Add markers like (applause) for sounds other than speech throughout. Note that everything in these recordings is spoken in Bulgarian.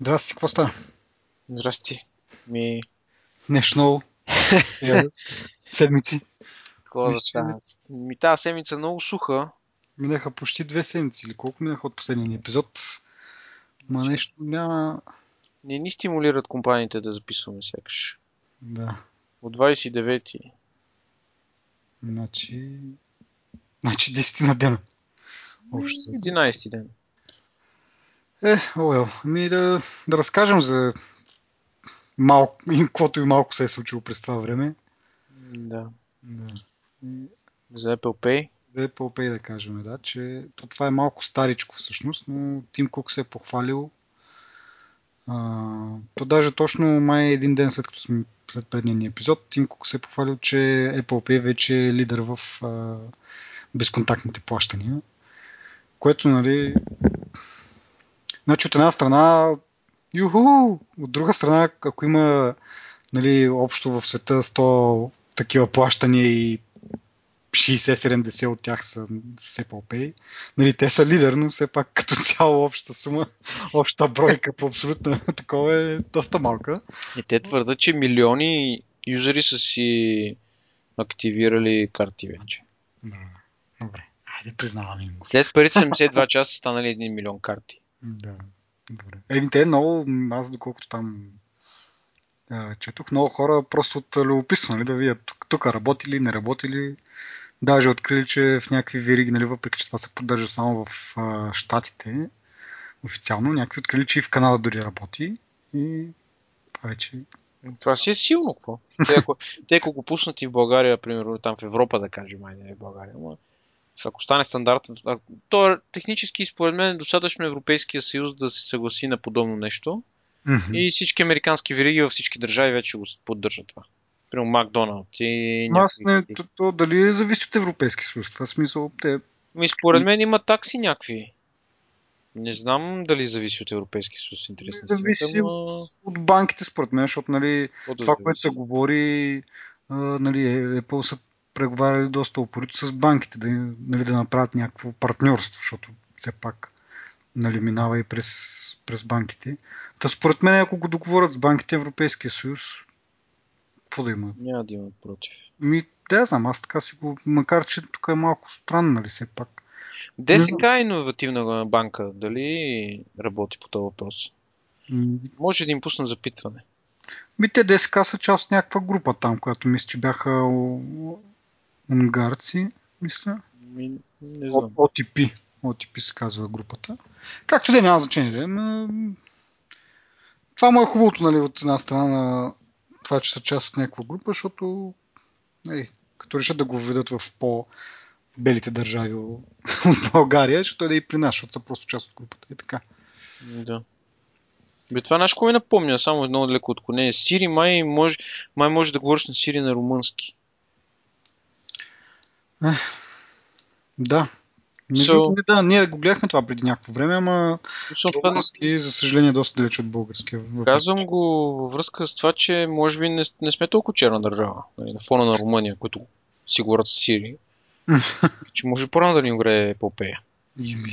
Здрасти, какво става? Здрасти. Ми, Нещо ново? (laughs) Седмици. какво да става? Ми тази седмица е много суха. Минаха почти две седмици или колко минаха от последния ни епизод. Ма нещо няма... Не ни стимулират компаниите да записваме сякаш. Да. От 29-ти. Значи... Значи 10 на дена. Общо. взето. 11 ден. Е, овел. Ами да, да разкажем за малко, каквото и малко се е случило през това време. Да. Да. За Apple Pay. За Apple Pay да кажем, да, че то това е малко старичко всъщност, но Тим Кук се е похвалил. А, то даже точно май един ден след като сме след предния ни епизод, Тим Кук се е похвалил, че Apple Pay вече е лидер в а, безконтактните плащания. Което, нали, значи от една страна, юху, от друга страна, ако има нали, общо в света 100 такива плащания и 60-70 от тях са Apple Pay. Нали, те са лидер, но все пак като цяло общата сума, общата бройка по абсолютно (laughs) такова е доста малка. И те твърдат, че милиони юзери са си активирали карти вече. Да, добре. Хайде, признавам им го. След първите 72 часа са станали 1 милион карти. Да, добре. Еми, те много, аз доколкото там а, четох, много хора просто от любопитство, нали, да видят тук, тук работи ли, не работи ли. Даже открили, че в някакви вериги, нали, въпреки че това се поддържа само в а, Штатите, официално, някакви открили, че и в Канада дори работи. И това вече Това си е силно, какво? Те ако, те ако го пуснат и в България, примерно там в Европа, да кажем, айде не в България, ама ако стане стандарт, то е технически според мен е достатъчно Европейския съюз да се съгласи на подобно нещо Мгм. и всички американски вериги във всички държави вече го поддържат това. Примерно Макдоналд и Аз някакви. не, то, то, дали зависи от Европейски съюз? Това смисъл, те Ми, според мен има такси някакви. Не знам дали зависи от Европейския съюз, интересен Зависи свят, ама... от банките, според мен, защото нали, това, което се говори, а, нали, Apple са преговаряли доста упорито с банките, да, нали, да направят някакво партньорство, защото все пак нали, минава и през, през банките. Та според мен, ако го договорят с банките, Европейския съюз, какво да има? Няма да имат против. Ми, да, знам, аз така си го, макар че тук е малко странно, нали, все пак. ДСК е иновативна банка. Дали работи по този въпрос? М, Може да им пусна запитване. Ми, те ДСК са част от някаква група там, която мисля, че бяха унгарци, мисля. Ми, не знам. OTP. OTP се казва групата. Както да няма значение. Да е, ма... Това му е хубавото, нали, от една страна на това, че са част от някаква група, защото нали, като решат да го введат в по-белите държави от (laughs) България, ще той да и при нас, защото са просто част от групата. И така. Да. Бе, това нещо ми напомня, само едно леко отклонение. Сири май може, май може да говориш на Сири на румънски. Да. Между So- да, ние го гледахме това преди някакво време, ама не- български, за съжаление, доста далеч от българския. въпреки- Казвам го във връзка с това, че може би не, не сме толкова черна държава. Нали, на фона на Румъния, които си говорят с Сири. (laughs) че може по-рано да ни огре епопея. Ими,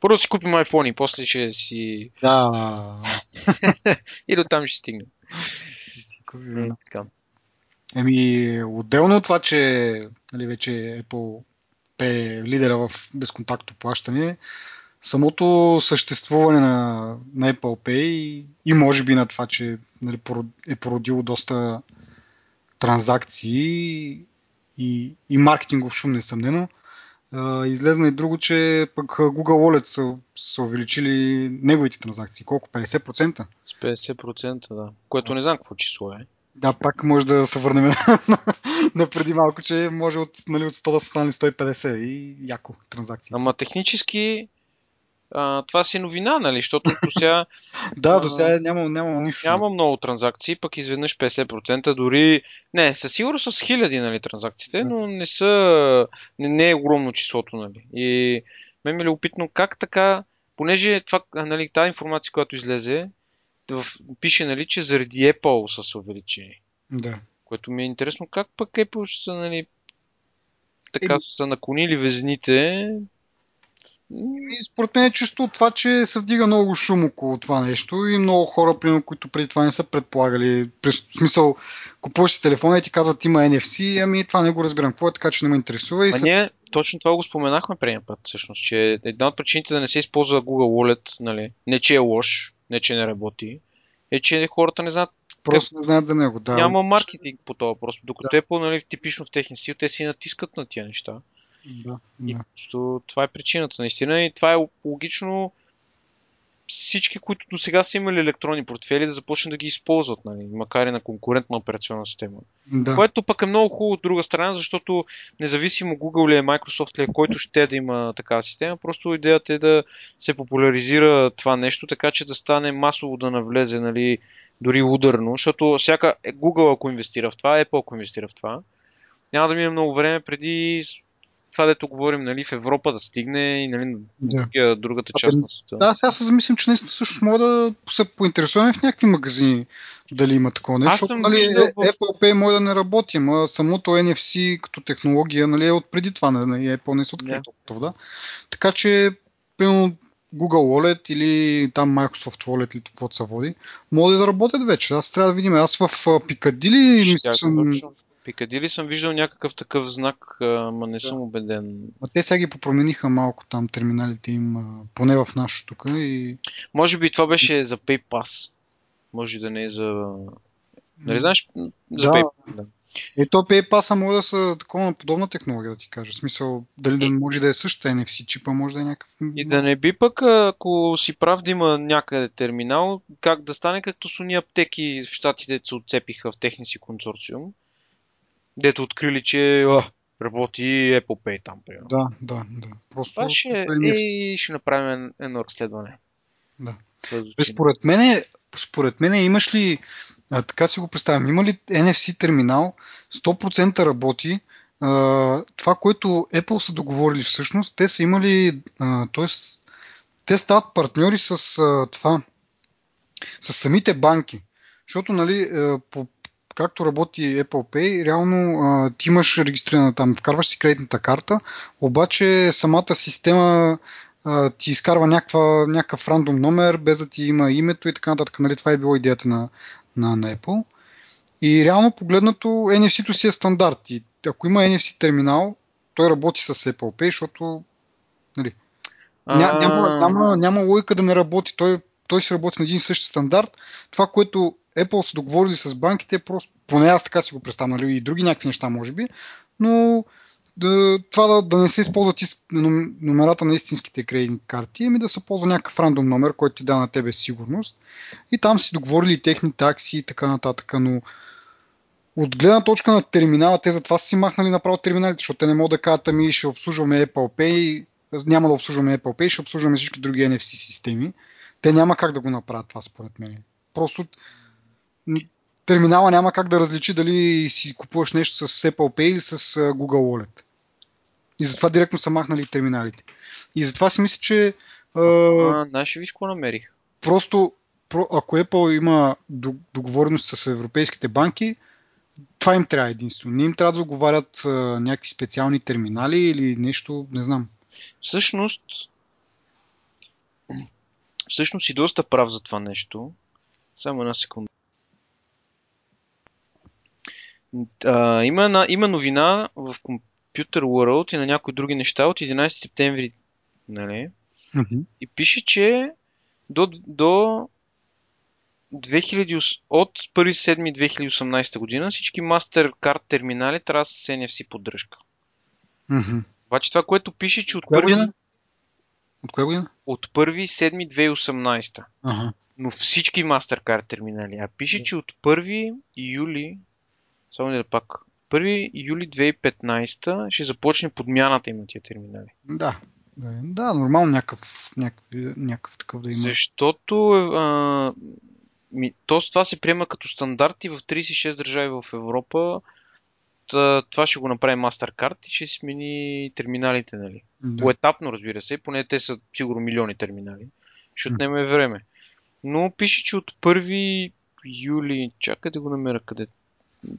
Първо си купим iPhone и после ще си... Да. (laughs) И до там ще стигнем. Така. Еми, отделно от това, че нали, вече Apple е лидера в безконтактно плащане, самото съществуване на, на Apple Pay и, може би на това, че нали, е породило доста транзакции и, и маркетингов шум, несъмнено. Излезна и друго, че пък Google Wallet са, са увеличили неговите транзакции. Колко? 50%? С 50%, да. Което не знам какво число е. Да, пак може да се върнем (laughs) на, преди малко, че може от, нали, от 100 да са станали 150 и яко транзакции. Ама технически а, това си новина, нали? Защото до сега (laughs) Да, до сега няма, няма нищо. няма много транзакции, пък изведнъж 50%, дори... Не, със сигурност с хиляди, нали, транзакциите, но не са... Не, не е огромно числото, нали. И мен ми е любопитно как така, понеже това, нали, тази информация, която излезе, в, пише, нали, че заради Apple са се увеличени. Да. Което ми е интересно как пък Apple ще са, нали, така Еми- са наклонили везните И според мен е чисто това, че се вдига много шум около това нещо и много хора, примерно, които преди това не са предполагали. В смисъл, купуваш си телефона и ти казват има NFC, ами това не го разбирам. Какво е така, че не ме интересува. И след... ние точно това го споменахме предния път, всъщност, че една от причините да не се използва Google Wallet, нали, не че е лош, не че не работи, е, че хората не знаят Просто не знаят за него, да. Няма маркетинг по това просто. Докато да. Apple, нали, типично в техния стил, те си натискат на тия неща. Да, И да. просто това е причината, наистина. И това е логично всички, които до сега са имали електронни портфели, да започнат да ги използват, нали, макар и на конкурентна операционна система. Да. Което пък е много хубаво от друга страна, защото независимо Google ли е, Microsoft ли е, който ще да има такава система, просто идеята е да се популяризира това нещо, така че да стане масово да навлезе, нали, дори ударно, защото всяка Google ако инвестира в това, Apple ако инвестира в това, няма да мине много време преди това, дето говорим нали, в Европа да стигне и нали, Да. другия, другата част на света. Да, аз се замислям, че наистина също мога да се поинтересуваме в някакви магазини дали има такова нещо, защото нали, виждал е- Apple Pay може да не работи, ама самото NFC като технология нали, е от преди това, нали, Apple не се откри Да. толкова, да. Така че, примерно Google Wallet или там Microsoft Wallet или каквото се води, могат да работят вече. Аз трябва да видим. Аз в а, Picadilly мисля, че съм... Пикадили съм виждал някакъв такъв знак, ама не съм убеден. А те сега ги попромениха малко там терминалите им, поне в нашото тук. И... Може би това беше за PayPass. Може да не е за... Нали знаеш? За Да. PayPass, да. И то PayPass може да са такова подобна технология, да ти кажа. В смисъл, дали да може да е същата NFC чипа, може да е някакъв... И да не би пък, ако си прав да има някъде терминал, как да стане както с уния аптеки в щатите се отцепиха в техния си консорциум, дето открили, че а, работи Apple Pay там, примерно. Да, да, да. Просто... Това ще, е е, ще направим едно разследване. Да. Бе, Според мен, според мен имаш ли, а, така си го представям, има ли NFC терминал, 100% работи, а, това, което Apple са договорили всъщност, те са имали, т.е. те стават партньори с а, това, с самите банки. Защото, нали, по, както работи Apple Pay, реално а, ти имаш регистрирана там, вкарваш си кредитната карта, обаче самата система а, ти изкарва някаква, някакъв рандом номер, без да ти има името и така нататък. Нали, това е било идеята на, на, на Apple. И реално погледнато NFC-то си е стандарт. И ако има NFC терминал, той работи с Apple Pay, защото нали, А, няма, няма, няма логика да не работи. Той, той си работи на един и същи стандарт. Това, което Apple са договорили с банките, просто, поне аз така си го представям, нали, и други някакви неща, може би, но да, това да, да не се използват из, ном- номерата на истинските кредитни карти, ами да се ползва някакъв рандом номер, който ти дава на тебе сигурност. И там си договорили техни такси и така нататък, но от гледна точка на терминала, те затова са си махнали направо терминалите, защото те не могат да кажат, ами ще обслужваме Apple Pay, няма да обслужваме Apple Pay, ще обслужваме всички други NFC системи. Те няма как да го направят това, според мен. Просто терминала няма как да различи дали си купуваш нещо с Apple Pay или с Google Wallet. И затова директно са махнали терминалите. И затова си мисля, че а, виж какво намерих? просто про- ако Apple има до- договореност с европейските банки, това им трябва единствено. Не им трябва да договарят а, някакви специални терминали или нещо, не знам. Всъщност, всъщност си доста прав за това нещо. Само една секунда. А, има, една, има новина в Computer World и на някои други неща от 11 септември. Нали? И пише, че до, до 2000, от 1.7.2018 година всички MasterCard терминали трябва да са с NFC поддръжка. Мгм. Обаче това, което пише, че от, Коя първи? От коя година? от 1.7.2018. Ага. Но всички MasterCard терминали. А пише, че от 1 юли, само да пак, 1 юли 2015 ще започне подмяната им на тия терминали. Да. Да, да, нормално някакъв, някакъв, някакъв такъв да има. Защото а, ми, то, това се приема като стандарти в 36 държави в Европа. Та, това ще го направи MasterCard и ще смени терминалите, нали? Да. Поетапно, разбира се, поне те са сигурно милиони терминали. Ще отнеме време. Но пише, че от 1 юли, чакай да го намеря къде.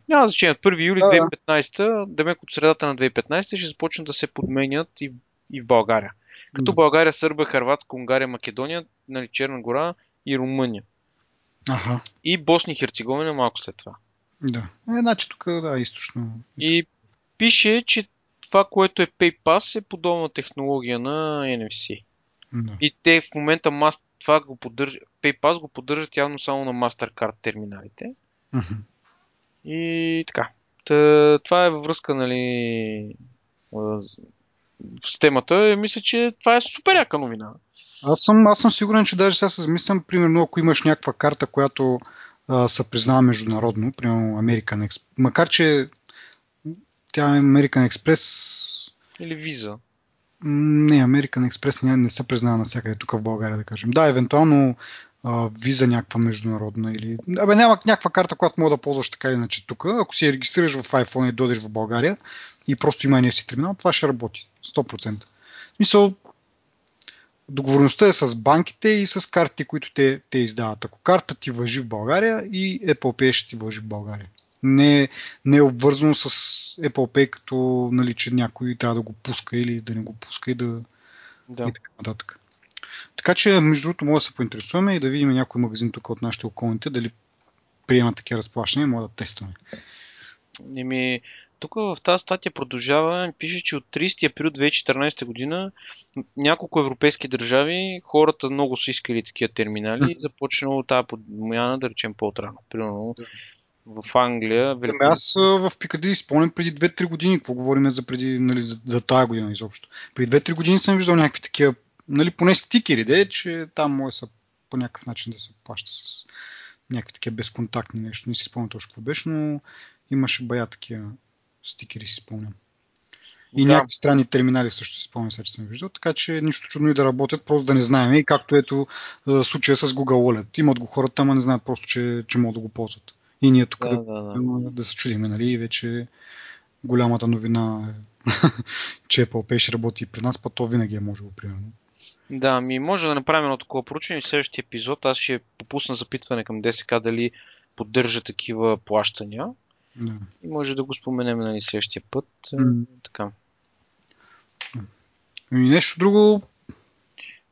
Няма значение, от 1 юли Да, да. 2015, демек от средата на 2015 ще започнат да се подменят и, и в България. Като. България, Сърбия, Харватска, Унгария, Македония, нали, Черна гора и Румъния. Аха, И Босния и Херцеговина малко след това. да. Е, значи тук, да, източно. И пише, че това, което е PayPass е подобна технология на NFC. Да. И те в момента мас... това го поддържат, PayPass го поддържат явно само на MasterCard терминалите. Мгм. И така. Та, това е във връзка, нали, с темата. И Мисля, че това е супер яка новина. Аз съм, аз съм сигурен, че даже сега се замислям, примерно, ако имаш някаква карта, която а, се признава международно, примерно American Express, макар че тя е American Express, Или виза. не, American Express не, не се признава навсякъде тук в България, да кажем. Да, евентуално а, виза някаква международна или... Абе, няма някаква карта, която мога да ползваш така иначе тук. Ако си я регистрираш в iPhone и дойдеш в България и просто има NFC терминал, това ще работи. 100%. В смисъл, договорността е с банките и с картите, които те, те издават. Ако карта ти въжи в България и Apple Pay ще ти въжи в България. Не, не е обвързано с Apple Pay, като нали, че някой трябва да го пуска или да не го пуска и да, Да. и така нататък. Така че, между другото, може да се поинтересуваме и да видим някой магазин тук от нашите околните, дали приемат такива разплащания, може да тестваме. Еми, тук в тази статия продължава, пише, че от 30 април 2014 година няколко европейски държави, хората много са искали такива терминали и започнало тази подмяна, да речем, по-отрано. Примерно в Англия, Ами Великобритания. аз в Пикади спомням преди 2-3 години, какво говорим за, преди, нали, за, за тая година изобщо. Преди 2-3 години съм виждал някакви такива, нали, поне стикери, де, че там може са по някакъв начин да се плаща с някакви такива безконтактни нещо. Не си спомням точно какво беше, но имаше бая такива стикери, си спомням. И Да. някакви странни терминали също си спомням, сега, че съм виждал, така че нищо чудно и да работят, просто да не знаем. И както ето случая с Google Wallet. Имат го хората, ама не знаят просто, че, че могат да го ползват. И ние тук Да, да, да, да. да, да се чудиме, нали? И вече голямата новина е, (laughs) че Apple Pay ще работи и при нас, па то винаги е можело, примерно. Да, ми може да направим едно такова проучване в следващия епизод аз ще попусна запитване към ДСК дали поддържа такива плащания Да. и може да го споменем нали, следващия път. М. Така. И нещо друго,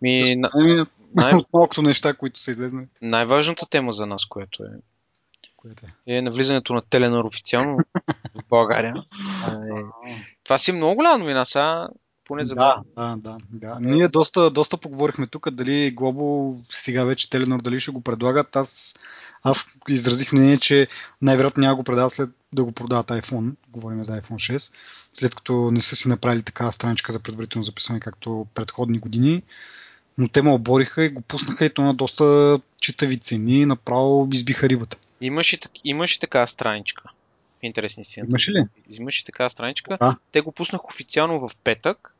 Ми, на, ами, най- (laughs) от малкото неща, които са излезнали. най-важната тема за нас, което е, Което е. е навлизането на Теленор официално в България. А, (laughs) е, това си много голяма новина, сега поне да, Да, да, да, да. Ние доста, доста поговорихме тук дали Глобо сега вече Теленор дали ще го предлагат. Аз, аз изразих мнение, че най-вероятно няма го предават след да го продават iPhone. Говорим за iPhone 6. След като не са си направили такава страничка за предварително записване, както предходни години. Но те ме обориха и го пуснаха и то на доста читави цени. Направо избиха рибата. Имаш и, так- имаш и такава страничка. Интересни си. Имаш ли? Имаш и такава страничка. Да. Те го пуснах официално в петък,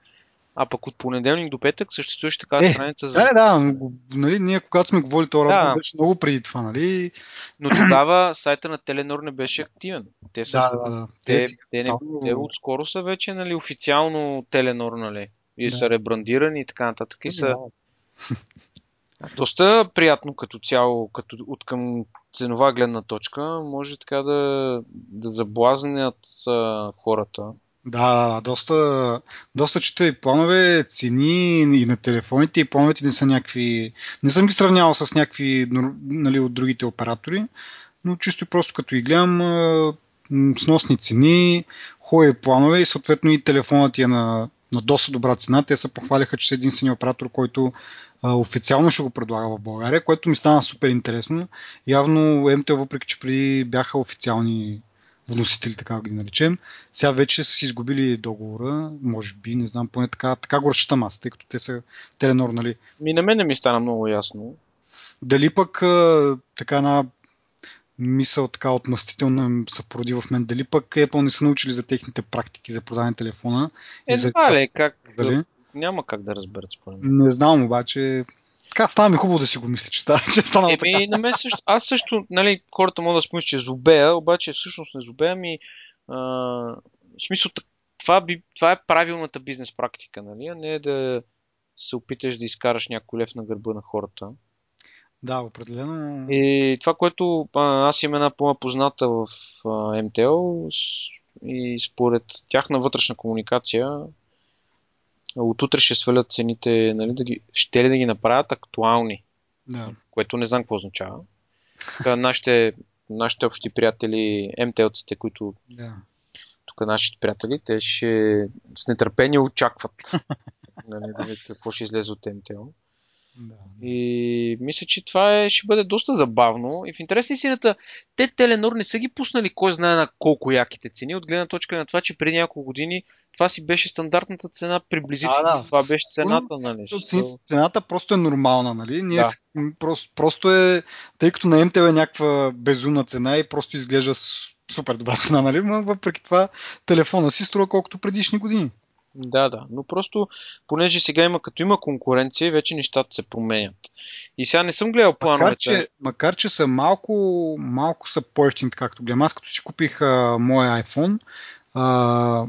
а пък от понеделник до петък съществуваше такава Е, страница за... Да, да, нали, ние когато сме говорили този разговор, Да. беше много преди това, нали? Но тогава сайта на Теленор не беше активен. Те са... Да, да, да. Те, си- те, не, те отскоро са вече нали, официално Теленор, нали? И Да. са ребрандирани и така нататък. И са доста приятно като цяло, като от към ценова гледна точка. Може така да, да заблазнят а, хората. Да, доста, доста чета и планове, цени и на телефоните и плановете не са някакви... Не съм ги сравнявал с някакви нали, от другите оператори, но чисто и просто като ги гледам сносни цени, хубави планове и съответно и телефонът е на, на доста добра цена. Те се похваляха, че са единствения оператор, който официално ще го предлага в България, което ми стана супер интересно. Явно МТО, въпреки че преди бяха официални вносители, така да ги наречем, сега вече са си изгубили договора, може би, не знам, поне така, така го разчитам аз, тъй като те са Теленор, нали. Ми на мен не ми стана много ясно. Дали пък а, така една мисъл така отмъстителна се породи в мен, дали пък Apple не са научили за техните практики за продаване на телефона. и Е, за... това ли, как... Дали? Няма как да разберат според мен. Не знам, обаче така става ми хубаво да си го мисля, че става, (laughs) че е станало така. Еми, на мен също, аз също, нали, хората могат да си помислят, че зубея, обаче всъщност не зубея ми, а, в смисъл, това, би, това е правилната бизнес практика, нали, а не да се опиташ да изкараш някой лев на гърба на хората. Да, определено. И това, което а, аз имам една моя позната в а, МТЛ и според тяхна вътрешна комуникация от утре ще свалят цените, нали, да ги, ще ли да ги направят актуални, Да. което не знам какво означава. Нашите, нашите общи приятели, МТЛците, които да. тук нашите приятели, те ще с нетърпение очакват (laughs) нали, видят какво ще излезе от МТЛ. Да. И мисля, че това е, ще бъде доста забавно. И в интерес на истината, те Теленор не са ги пуснали кой знае на колко яките цени, от гледна точка на това, че преди няколко години това си беше стандартната цена приблизително. А, да. Това беше цената, нали? Цената просто е нормална, нали? Ние Да. просто, просто е, тъй като на МТЛ е някаква безумна цена и просто изглежда супер добра цена, нали? Но въпреки това телефона си струва колкото предишни години. Да, да. Но просто, понеже сега има, като има конкуренция, вече нещата се променят. И сега не съм гледал Макар плановете. че, макар, че са малко, малко са по-ефтини, както гледам. Аз като си купих а, моя iPhone, а,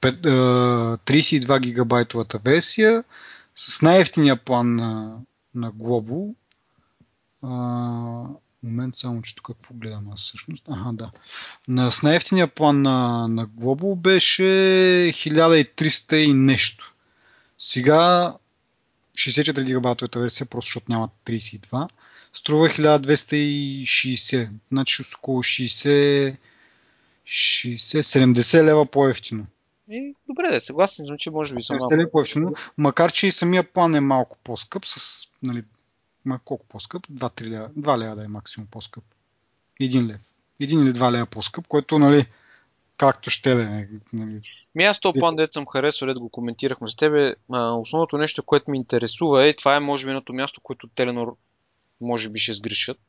32 гигабайтовата версия, с най-ефтиния план на, на Globo. Момент само, че тук какво гледам аз всъщност. Ага, да. На, с най-ефтиния план на, на Globo беше 1300 и нещо. Сега 64 гигабайтовата версия, просто защото няма 32, струва 1260. Значи около 60, 60-70 лева по-ефтино. И, добре, да, съгласен съм, че може би са 70 малко. лева по-ефтино, макар че и самия план е малко по-скъп, с, нали, ма, колко по-скъп? 2-3 лева, 2 лева да е максимум по-скъп. 1 лев. 1 или 2 лева по-скъп, което, нали, както ще да е. Нали, Ми аз то план, дет съм харесал, дет го коментирахме с тебе. А, основното нещо, което ме интересува е, това е може би едното място, което Теленор може би ще сгрешат.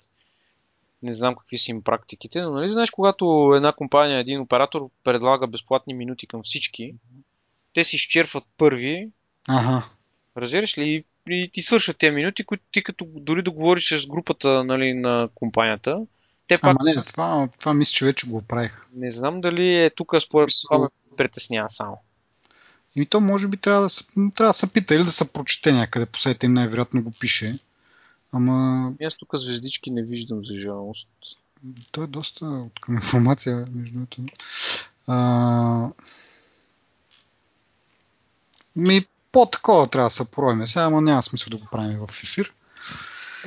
Не знам какви са им практиките, но нали знаеш, когато една компания, един оператор предлага безплатни минути към всички, те си изчерпват първи, ага. разбираш ли, и, ти свършат тези минути, които ти като дори да говориш с групата нали, на компанията, те пак Ама не, това, това мисля, че вече го оправих. не знам дали е тук според Мисля, това ме притеснява само. И то може би трябва да се, трябва да се пита или да се прочете някъде по сайта им най-вероятно го пише. Ама Ами Аз тук звездички не виждам за жалост. то е доста от към информация между другото. А... Ми по-такова трябва да се поровиме сега, ама няма смисъл да го правим в ефир.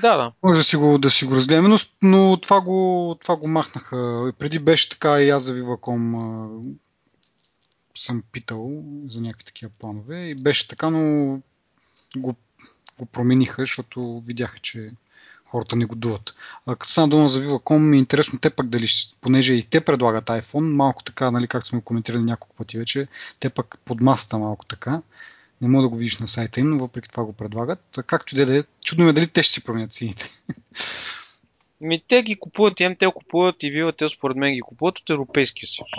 Да, да. Може да си го, да си го разгледаме, но, но това, го, това го махнаха. Преди беше така и аз за Viva.com а, съм питал за някакви такива планове и беше така, но го, го промениха, защото видяха, че хората не го дуват. А като стана дума за Viva.com, ми е интересно те пък дали, понеже и те предлагат iPhone, малко така, нали, как сме коментирали няколко пъти вече, те пък под масата малко така. Не мога да го видиш на сайта им, но въпреки това го предлагат. Както и да е, чудно ме дали те ще си променят цените. Ми те ги купуват, и МТЛ купуват и Vivatel според мен ги купуват от Европейския съюз.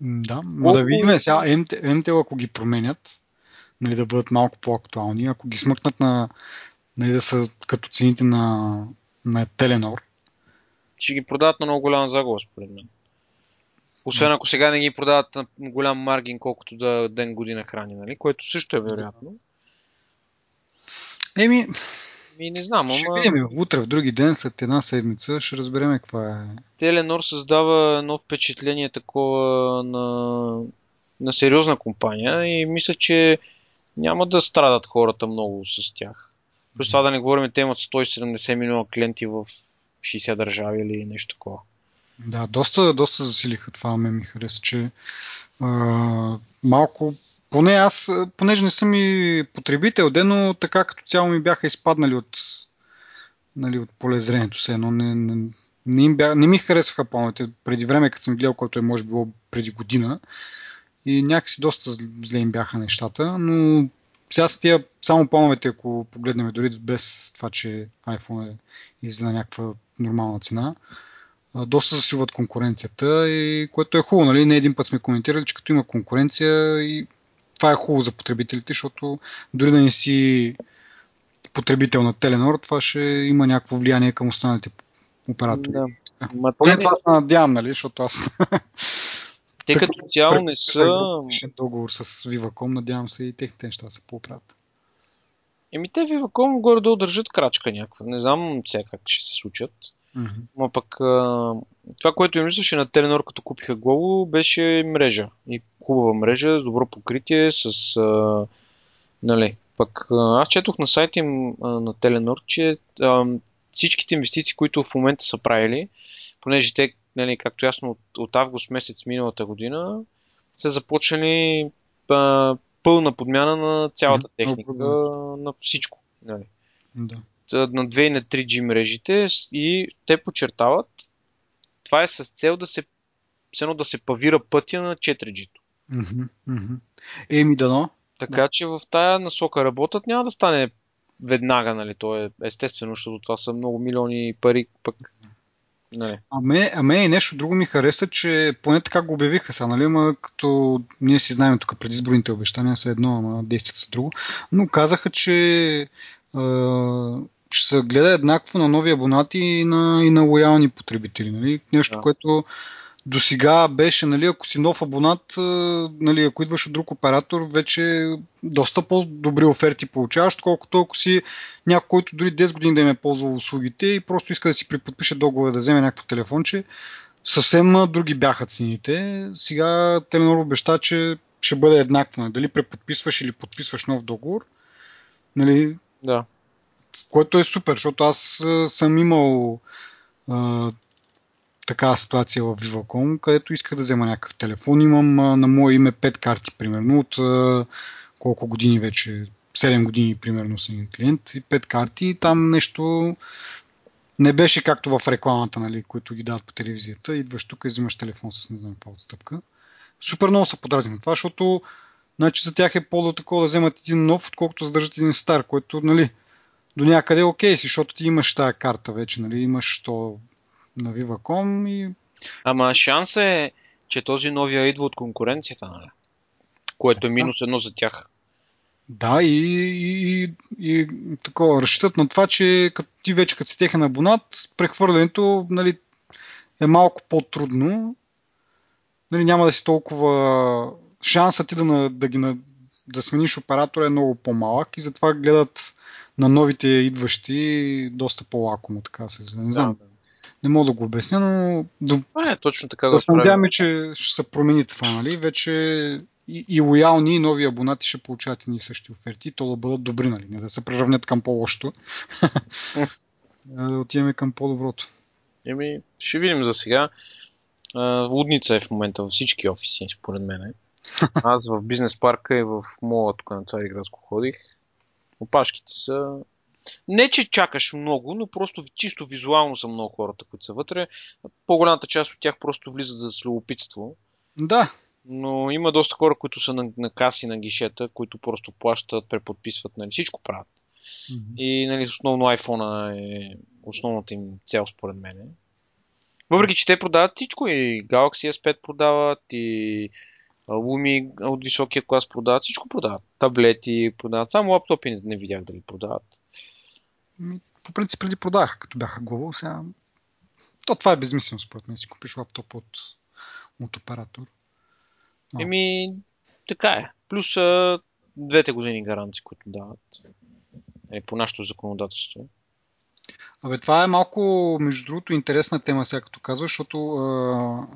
Да, Колко- да видим сега МТ, МТЛ, ако ги променят, нали, да бъдат малко по-актуални, ако ги смъкнат на, нали, да са като цените на, на Теленор, Ще ги продават на много голяма загуба, според мен. Освен ако сега не ги продават на голям маргин, колкото да ден година храни, нали? Което също е вероятно. еми, Ми не знам, ама видим, утре, в други ден, след една седмица, ще разберем каква е. Теленор създава едно впечатление такова на, на сериозна компания и мисля, че няма да страдат хората много с тях. Плюс това да не говорим, те имат 170 милиона клиенти в 60 държави или нещо такова. Да, доста, доста засилиха това, ме ми хареса, че а, малко, поне аз, понеже не съм и потребител, де, но така като цяло ми бяха изпаднали от, нали, от полезрението се, но не, не, не, им бя, не ми харесваха плановете. Преди време, като съм гледал, което е може било преди година и някакси доста зл- зле им бяха нещата, но сега с тия само плановете, ако погледнем дори без това, че iPhone е излиза на някаква нормална цена, доста засилват конкуренцията, и, което е хубаво. Нали? Не един път сме коментирали, че като има конкуренция и това е хубаво за потребителите, защото дори да не си потребител на Теленор, това ще има някакво влияние към останалите оператори. Да. Ма Поне не- това се надявам, нали? защото аз те като цяло не са... договор с Viva.com, надявам се и техните неща да се поправят. Еми те Viva.com горе-долу държат крачка някаква. Не знам сега как ще се случат. Мгм. Но пък а, това, което им мислеше на Теленор, като купиха Глобо, беше мрежа. И хубава мрежа, с добро покритие, с... А, нали. Пък аз четох на сайта им а, на Теленор, че а, всичките инвестиции, които в момента са правили, понеже те, нали, както ясно, от, от август месец миналата година, са започнали а, пълна подмяна на цялата техника, на всичко. Нали Да. На 2 и на 3G мрежите и те подчертават, това е с цел да се, едно да се павира пътя на 4G-то. Мгм. Мгм. Еми дано. Така че в тая насока работят, няма да стане веднага, нали, то е естествено, защото това са много милиони пари пък. Нали. А ме, а мен и нещо друго ми хареса, че поне така го обявиха сега, нали, ма като ние си знаем тук предизборните обещания са едно, ама действията са друго, но казаха, че ще се гледа еднакво на нови абонати и на, и на лоялни потребители, нали, нещо, Да. което до сега беше, нали, ако си нов абонат, нали, ако идваш от друг оператор, вече доста по-добри оферти получаваш, колкото ако си някой, който дори 10 години да им е ползвал услугите и просто иска да си преподпише договора да вземе някакво телефонче, съвсем други бяха цените. Сега Теленор обеща, че ще бъде еднакво. нали, Дали преподписваш или подписваш нов договор, нали, Да. Което е супер, защото аз съм имал а, такава ситуация в Viva.com, където исках да взема някакъв телефон. Имам на мое име 5 карти, примерно, от колко години вече, 7 години, примерно, съм клиент и 5 карти. И там нещо не беше както в рекламата, нали, които ги дават по телевизията. Идваш тук и взимаш телефон с не знам каква отстъпка. Супер много се подразних на това, защото значи, за тях е по-до такова да вземат един нов, отколкото задържат един стар, което, нали, до някъде е окей си, защото ти имаш тази карта вече, нали, имаш то на Viva.com и Ама шанс е, че този новия идва от конкуренцията, нали? Което е минус едно за тях. да, и, и, и, и такова, разчитат на това, че като ти вече като си техен абонат, прехвърлянето нали, е малко по-трудно. Нали, няма да си толкова... Шансът ти да, да, ги, да смениш оператора е много по-малък и затова гледат на новите идващи доста по-лакомо, така се. Не знам, Да, не мога да го обясня, но до, Това е точно така Да надяваме, че ще се промени това, нали? Вече и, и лоялни, и нови абонати ще получават едни и същи оферти, и то да бъдат добри, нали? Не да се приравнят към по-лошото. А (laughs) да отиваме към по-доброто. Еми, ще видим за сега. А, лудница е в момента във всички офиси, според мен. (laughs) Аз в бизнес парка и в мола тук на Цариградско ходих. Опашките са... Не, че чакаш много, но просто чисто визуално са много хората, които са вътре. По-голямата част от тях просто влизат за любопитство. Да, Но има доста хора, които са на, на каси, на гишета, които просто плащат, преподписват, нали, всичко правят. И нали, основно iPhone е основната им цел според мен. Въпреки, че те продават всичко и Galaxy S5 продават и Lumi от високия клас продават, всичко продават. Таблети продават, само лаптопи не, не видях дали продават. По принцип преди продаваха, като бяха Global, сега... То това е безмислено, според мен, си купиш лаптоп от, от оператор. А. Еми, така е. Плюс а, двете години гаранции, които дават. Е, по нашето законодателство. Абе, това е малко, между другото, интересна тема, сега като казваш, защото а,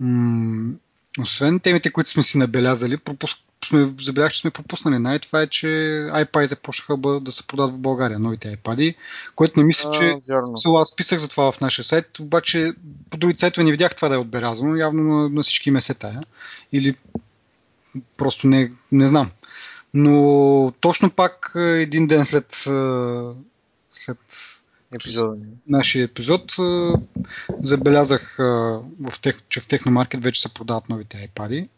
м- освен темите, които сме си набелязали, пропуск... сме, забелязах, че сме пропуснали. Най- това е, че iPad-ите почнаха да се продават в България, новите iPad, което не мисля, че. Село, аз писах за това в нашия сайт, обаче по други сайтове не видях това да е отбелязано, явно на, на всички ме се тая. Или просто не, не знам. Но точно пак е, един ден след, е, след Епизода ни. нашия епизод забелязах, в тех, че в Техномаркет вече се продават новите iPad.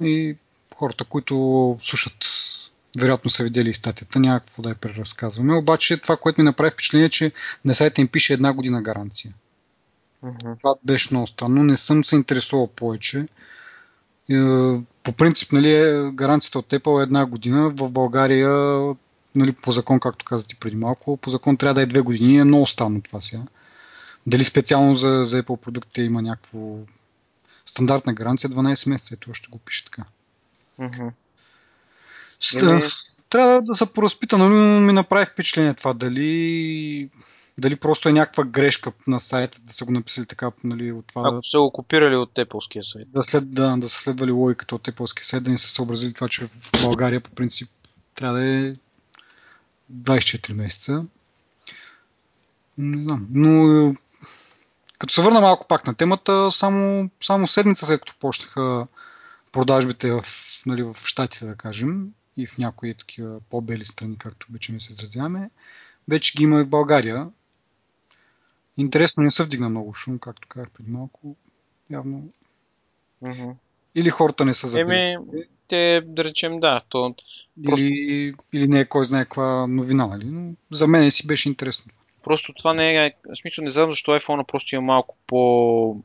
И хората, които слушат, вероятно са видели и статията, няма какво да я преразказваме. Обаче това, което ми направи впечатление, е, че на сайта им пише една година гаранция. Мгм. Това беше много странно. Не съм се интересувал повече. По принцип, нали, е- гаранцията от Apple е една година. В България, нали, по закон, както каза ти преди малко, по закон трябва да е две години. Е много странно това сега. Дали специално за, за Apple продуктите има някакво стандартна гаранция 12 месеца. Ето ще го пише така. Ста, Еми- Трябва да се поразпита, но ми направи впечатление това. Дали, Дали просто е някаква грешка на сайта, да са го написали така, нали, от това. Ако са го копирали от Apple сайт. Да, след, да, да са следвали логиката от Apple сайт, да не са съобразили това, че в България по принцип трябва да е 24 месеца. Не знам. Но като се върна малко пак на темата, само, само седмица след като почнаха продажбите в, нали, в Штатите, да кажем, и в някои такива по-бели страни, както обичаме се изразяваме, вече ги има и в България. Интересно, не се вдигна много шум, както казах преди малко. Явно. Mm-hmm. Или хората не са забили. Еми, те, да речем, да. То, просто... или, или не е кой знае каква новина, нали? Но за мен си беше интересно. Просто това не е... В смисъл не знам защо iPhone просто има малко по...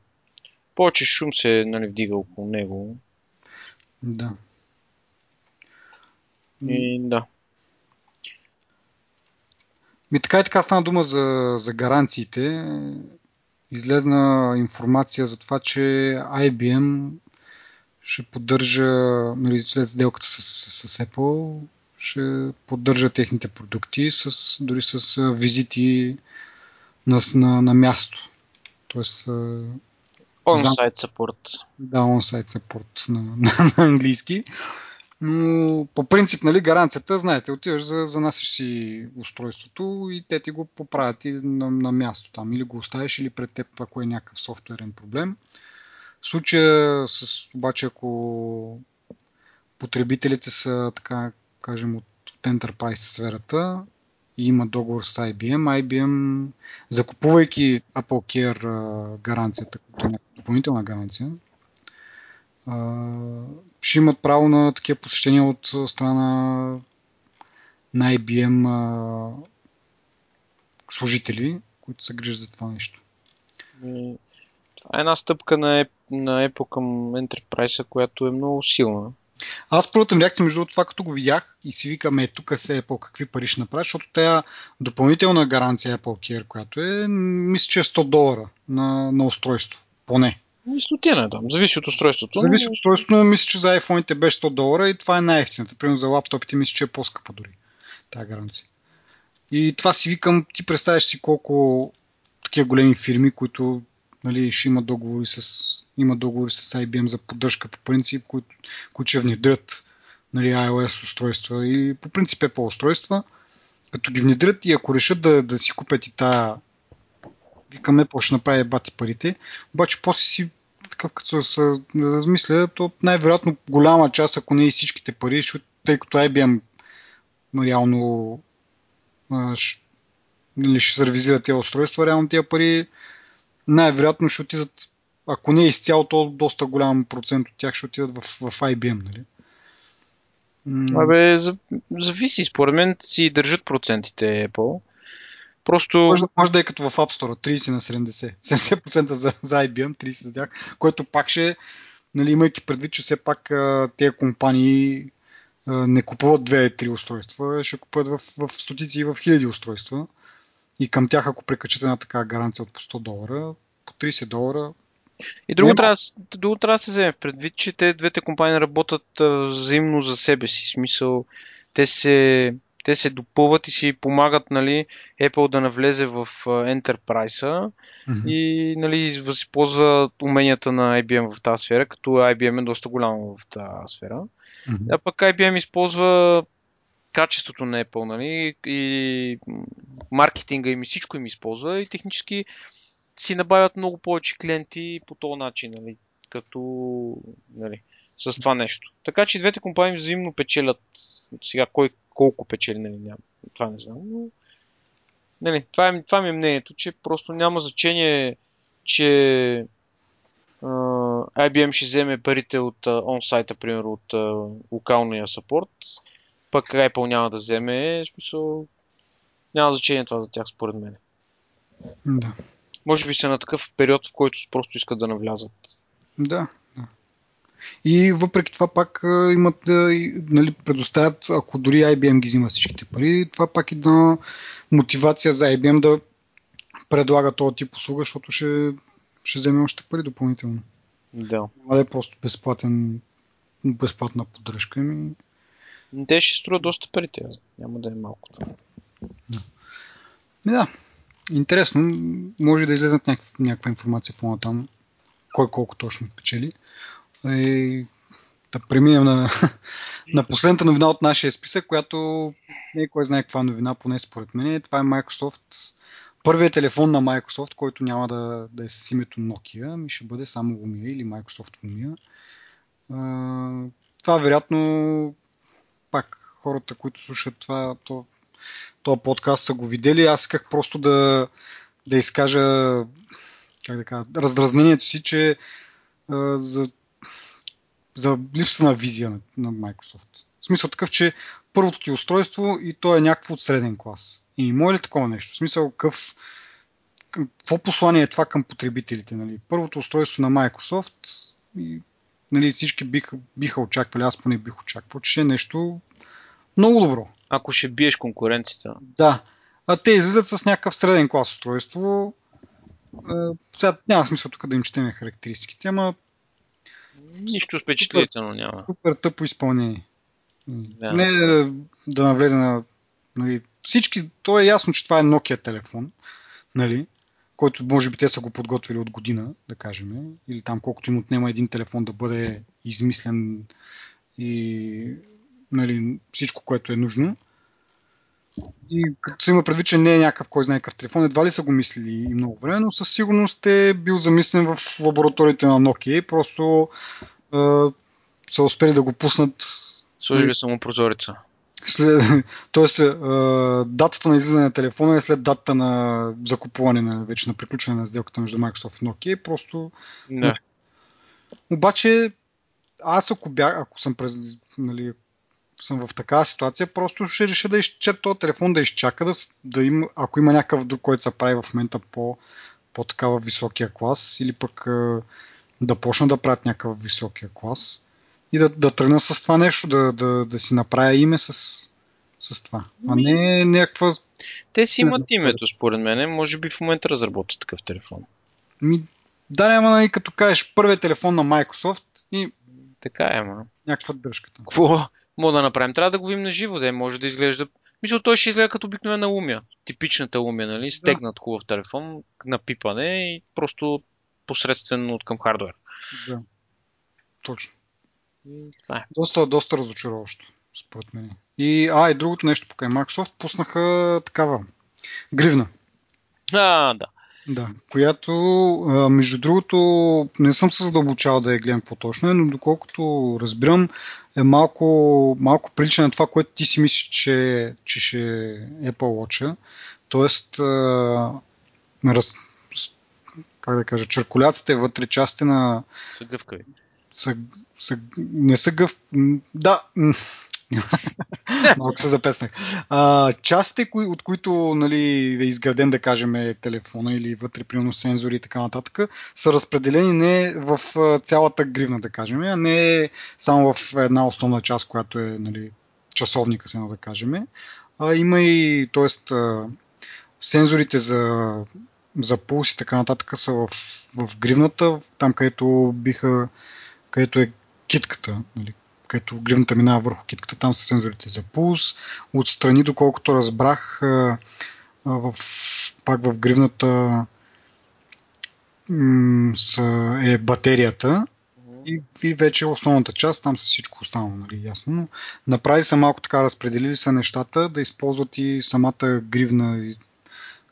Повече шум се нали, вдига около него. Да. И да. Ми така и така стана дума за, за гаранциите. Излезна информация за това, че IBM ще поддържа, нали, след сделката с, с Apple, ще поддържа техните продукти, с, дори с визити на, на, на място. Тоест, On-site support. Да, on-site support на, (laughs) на, на английски. Но по принцип, нали, гаранцията, знаете, отиваш, за, занасяш си устройството и те ти го поправят и на, на място там. Или го оставиш, или пред теб, ако е някакъв софтуерен проблем. Случая с, обаче, ако потребителите са, така кажем, от, от Enterprise сферата и има договор с IBM, IBM, закупувайки Apple Care гаранцията, като е допълнителна гаранция, ще имат право на такива посещения от страна на IBM служители, които се грижат за това нещо. Това е една стъпка на, на Apple към Enterprise, която е много силна. Аз първата ми реакция, между това, като го видях и си викам, е, тук се Apple какви пари ще направят, защото тя допълнителна гаранция Apple Care, която е, мисля, че е 100 долара на, на устройство, поне. Стотина е там, зависи от устройството. Зависи от устройството, но мисля, че за iPhone беше 100 долара и това е най-ефтината. Примерно за лаптопите мисля, че е по-скъпа дори. Тая гаранция. И това си викам, ти представяш си колко такива големи фирми, които нали, ще имат договори с, има договори с IBM за поддръжка по принцип, които, които ще внедрят нали, iOS устройства. И по принцип по устройства, като ги внедрят и ако решат да, да си купят и тая към Apple ще направи бати парите, обаче после си такъв като се размисля, то най-вероятно голяма част, ако не и всичките пари, тъй като IBM реално ще, нали, ще сервизира тези устройства, реално тези пари най-вероятно ще отидат, ако не изцяло, то доста голям процент от тях ще отидат в, в IBM. Нали? Абе, зависи. Според мен си държат процентите Apple. Просто... Може, може да е като в App Store, 30 на 70. 70% (laughs) за, за IBM, 30 за тях, което пак ще, нали, имайки предвид, че все пак тези компании не купуват 2-3 устройства, ще купуват в, в стотици и в хиляди устройства. И към тях, ако прекачате една така гаранция от по 100 долара, по 30 долара. И друго, трябва, друго трябва да се вземе предвид, че те двете компании работят взаимно за себе си. В смисъл, те се те се допълват и си помагат нали, Apple да навлезе в Enterprise mm-hmm. и нали, възползва уменията на IBM в тази сфера, като IBM е доста голямо в тази сфера. Mm-hmm. А пък IBM използва качеството на Apple нали, и маркетинга им и всичко им използва и технически си набавят много повече клиенти по този начин, нали, като нали, с това нещо. Така че двете компании взаимно печелят. Сега кой колко печели, нали, няма, това не знам, но нали, това, е, това ми е мнението, че просто няма значение, че IBM ще вземе парите от онсайта, примерно от локалния саппорт, пък Apple няма да вземе, смисъл няма значение това за тях според мен. Да. Може би са на такъв период, в който просто искат да навлязат. Да, и въпреки това пак имат, нали, предоставят, ако дори IBM ги взима всичките пари, това пак е на мотивация за IBM да предлага този тип услуга, защото ще, ще вземе още пари допълнително. Да. Няма да е просто безплатен, безплатна поддръжка. Ми... Те ще струва доста пари, тя. няма да е малко. Ми да, интересно, може да излезнат някаква, някаква информация по-натам, кой колко точно печели. И да преминем на, (laughs) на последната новина от нашия списък, която не е кой знае каква новина, поне според мен. Това е Microsoft. Първият телефон на Microsoft, който няма да, да е с името Nokia, ми ще бъде само Lumia или Microsoft Lumia. Това вероятно хората, които слушат това, то, този подкаст са го видели. Аз исках просто да, да изкажа как да кажа, раздразнението си, че а, за, за липса на визия на, на Microsoft. В смисъл такъв, че първото ти устройство и то е някакво от среден клас. И има ли такова нещо? В смисъл какъв какво послание е това към потребителите? Нали? Първото устройство на Microsoft и нали, всички биха, биха очаквали, аз поне бих очаквал, че е нещо много добро. Ако ще биеш конкуренцията. Да. А те излизат с някакъв среден клас устройство. Сега няма смисъл тук да им четеме характеристиките, ама Нищо впечатлително няма. Супер тъпо изпълнение. Да, не да, да навлезе на... Нали, всички, то е ясно, че това е Nokia телефон, нали, който може би те са го подготвили от година, да кажем, или там колкото им отнема един телефон да бъде измислен и нали, всичко, което е нужно. И като се има предвид, че не е някакъв кой знае какъв телефон, едва ли са го мислили и много време, но със сигурност е бил замислен в лабораториите на Nokia и просто е, са успели да го пуснат. Сложили само прозореца. След, (laughs) тоест, е, датата на излизане на телефона е след датата на закупуване на вече на приключване на сделката между Microsoft и Nokia. Просто. Да. Обаче, аз ако, бях, ако съм през, нали, съм в такава ситуация, просто ще реша да изчет този телефон, да изчака, да, да има, ако има някакъв друг, който се прави в момента по, по такава високия клас, или пък да почна да правят някакъв високия клас и да, да тръгна с това нещо, да, да, да си направя име с, с това. А не някаква... Те си имат името, според мен. Може би в момента разработват такъв телефон. Ми, да, няма, нали, като кажеш първият телефон на Microsoft и така е, ма. Някаква дръжката. Какво мога да направим? Трябва да го видим на живо, да може да изглежда. Мисля, той ще изгледа като обикновена умия. Типичната умия, нали? Стегнат хубав телефон, напипане и просто посредствено от към хардвер. Да. Точно. Това е. Доста, доста разочароващо, според мен. И, а, и другото нещо покрай Microsoft пуснаха такава гривна. А, да. Да, която, между другото, не съм се задълбочавал да я гледам какво точно е, но доколкото разбирам, е малко, малко прилича на това, което ти си мислиш, че, че ще е Apple Watch. Тоест, раз, как да кажа, черкуляците вътре, части на... Са гъвкави. Са, са, не са гъв... Да, (laughs) Малко се запеснах. А, частите, кои, от които нали, е изграден, да кажем, телефона или вътре, примерно, сензори и така нататък, са разпределени не в цялата гривна, да кажем, а не само в една основна част, която е нали, часовника, се да кажем. А, има и, т.е. сензорите за, за пулс и така нататък са в, в гривната, там където биха, където е китката, нали, където гривната минава върху китката, там са сензорите за пулс. Отстрани, доколкото разбрах, в, пак в гривната е батерията и, и вече основната част, там са всичко останало, нали, ясно. Но направи са малко така, разпределили са нещата, да използват и самата гривна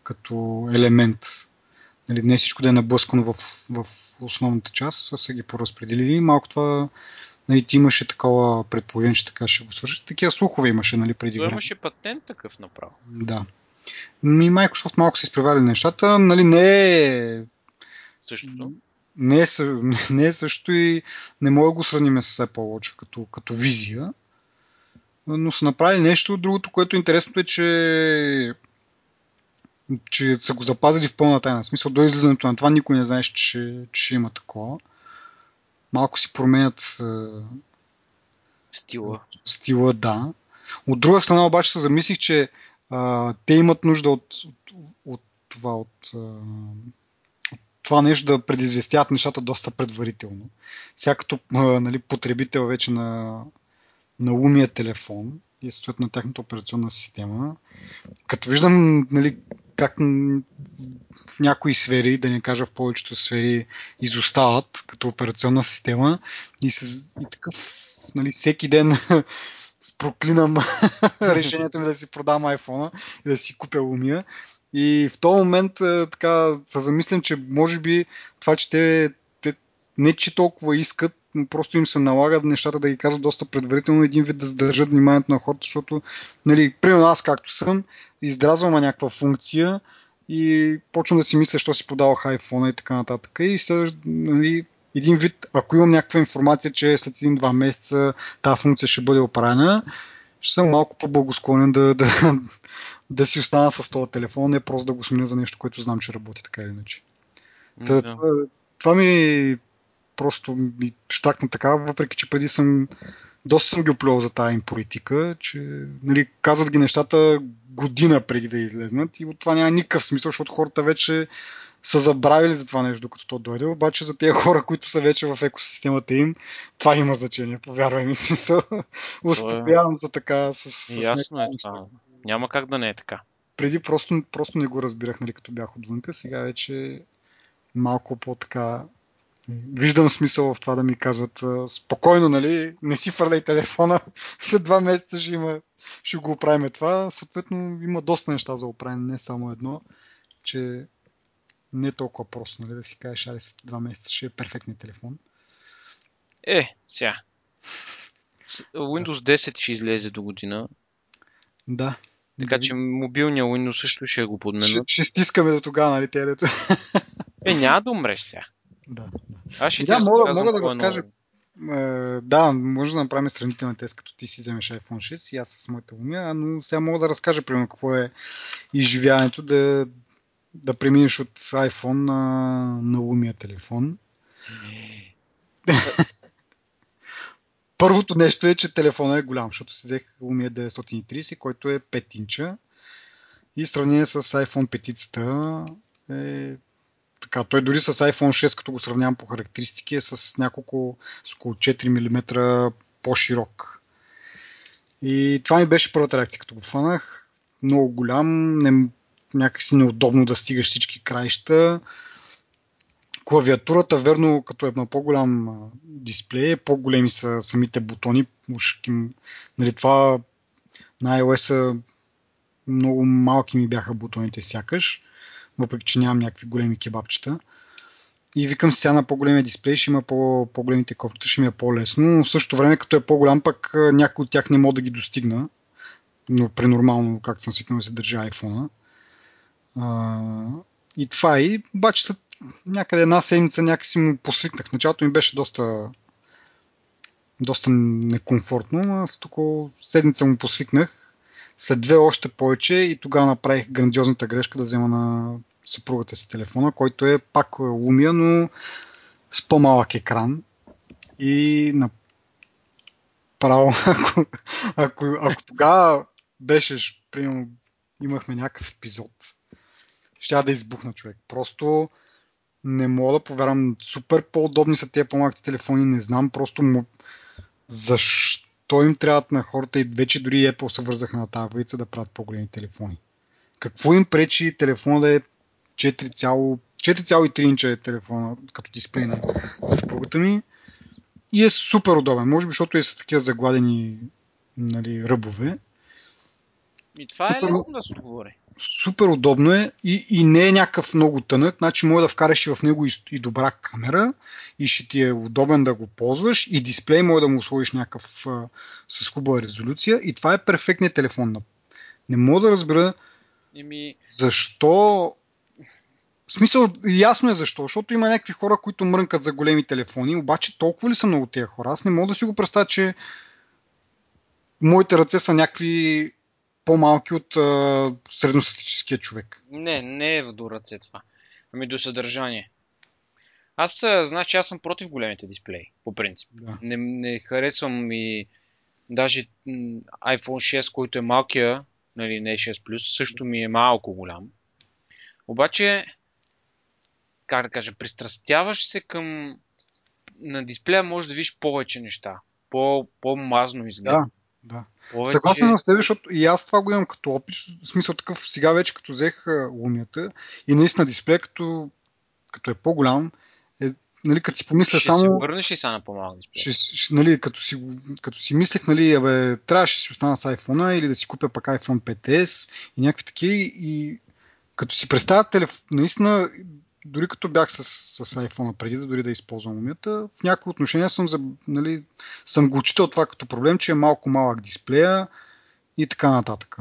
като елемент. Нали, не всичко да е наблъскано в, в основната част, са ги поразпределили. Малко това Нали, ти имаше такова предположение, че така ще го свърши. Такива слухове имаше нали, преди време. имаше патент такъв направо. Да. Ми Microsoft малко се изпревали нещата. Нали, не е... Същото? Не е, (laughs) не е също и не мога да го сравним с Apple Watch като, като визия. Но са направили нещо. Другото, което е интересното е, че че са го запазили в пълна тайна. В смисъл, до излизането на това никой не знаеше, че, че има такова малко си променят стила. Стила, да. От друга страна обаче се замислих, че а, те имат нужда от, от, от това, от, а, от това нещо да предизвестяват нещата доста предварително. Сега като нали, потребител вече на, на умия телефон и съответно на тяхната операционна система, като виждам нали, как в някои сфери, да не кажа в повечето сфери, изостават като операционна система и, с, и такъв нали, всеки ден (laughs) проклинам (laughs) решението ми да си продам iPhone и да си купя Lumia. И в този момент така се замислям, че може би това, че те не че толкова искат, но просто им се налага нещата да ги казват доста предварително, един вид да задържат вниманието на хората, защото, нали, примерно аз както съм, издразвам някаква функция и почвам да си мисля, що си подавах iPhone и така нататък. И след, нали, един вид, ако имам някаква информация, че след един-два месеца тази функция ще бъде оправена, ще съм малко по-благосклонен да, да, да си остана с този телефон, не просто да го сменя за нещо, което знам, че работи така или иначе. Да. Това ми просто ми штакна така, въпреки че преди съм доста съм ги оплювал за тази им политика, че нали, казват ги нещата година преди да излезнат и от това няма никакъв смисъл, защото хората вече са забравили за това нещо, докато то дойде, обаче за тези хора, които са вече в екосистемата им, това има значение, повярвай ми (laughs) смисъл. Успокоявам се така с, с Ясно е това. Няма как да не е така. Преди просто, просто не го разбирах, нали, като бях отвънка, сега вече малко по-така виждам смисъл в това да ми казват спокойно, нали, не си фърляй телефона, (laughs) след два месеца ще, има, ще го оправим това. Съответно има доста неща за оправяне, не само едно, че не е толкова просто, нали, да си кажеш, али след два месеца ще е перфектният телефон. Е, сега. Windows 10 ще излезе до година. Да. Така че мобилния Windows също ще го подменят. Ще, ще стискаме до тогава, нали, те дето. Е, няма да умреш сега. Да. Аз ще да, мога, мога да го кажа. Е, да, може да направим сравнителен тест, като ти си вземеш iPhone 6 и аз с моята умия, но сега мога да разкажа, примерно, какво е изживяването да, да преминеш от iPhone на, на умия телефон. (laughs) Първото нещо е, че телефонът е голям, защото си взех Lumia 930, който е 5 инча. И в сравнение с iPhone 5 е така, той дори с iPhone 6, като го сравнявам по характеристики, е с няколко, с около 4 мм по-широк. И това ми беше първата реакция, като го фанах. Много голям, не, някакси неудобно да стигаш всички краища. Клавиатурата, верно, като е на по-голям дисплей, по-големи са самите бутони. нали, това на iOS много малки ми бяха бутоните сякаш въпреки че нямам някакви големи кебабчета. И викам сега на по-големия дисплей ще има по- по-големите копчета, ще ми е по-лесно, но в същото време като е по-голям пък някой от тях не мога да ги достигна, но при нормално, както съм свикнал да се държа iPhone. А, и това е. Обаче след някъде една седмица някакси му посвикнах. Началото ми беше доста доста некомфортно, а след около седмица му посвикнах след две още повече и тогава направих грандиозната грешка да взема на съпругата си телефона, който е пак Lumia, но с по-малък екран. И на право, (laughs) ако, ако, ако тогава беше, примерно, имахме някакъв епизод, ще да избухна човек. Просто не мога да повярвам. Супер по-удобни са тези по-малките телефони, не знам просто защо то им трябват на хората и вече дори Apple се вързаха на тази вица да правят по-големи телефони. Какво им пречи телефона да е 4,3 инча е телефона като дисплей на съпругата ми и е супер удобен. Може би, защото е с такива загладени нали, ръбове. И това е лесно да се отговори супер удобно е и, и не е някакъв много тънък, значи може да вкараш и в него и, и добра камера и ще ти е удобен да го ползваш. И дисплей може да му сложиш някакъв а, с хубава резолюция. И това е перфектният телефон. Не мога да разбера Еми... защо? В смисъл, ясно е защо, защото има някакви хора, които мрънкат за големи телефони, обаче толкова ли са много тези хора? Аз не мога да си го представя, че моите ръце са някакви по-малки от а, средностатическия човек. Не, не е в до ръце това. Ами до съдържание. Аз, значи, аз съм против големите дисплеи, по принцип. Да. Не, не харесвам и даже iPhone 6, който е малкия, нали, не е 6+, също ми е малко голям. Обаче, как да кажа, пристрастяваш се към на дисплея може да видиш повече неща. По, по-мазно изглежда. Да, да. Повече... Съгласен съм с теб, защото и аз това го имам като опит. В смисъл такъв, сега вече като взех лумията и наистина дисплей, като, като е по-голям, е, нали, като си помисля ще само... Ще върнеш ли сега на по-малък дисплей? Ще, ще, нали, като, си, като си мислех, нали, абе, трябваше да си остана с iPhone или да си купя пак iPhone 5S и някакви такива и като си представя телефон, наистина дори като бях с, с iPhone преди да дори да използвам умията, в някои отношения съм, за, нали, съм го учител това като проблем, че е малко малък дисплея и така нататък.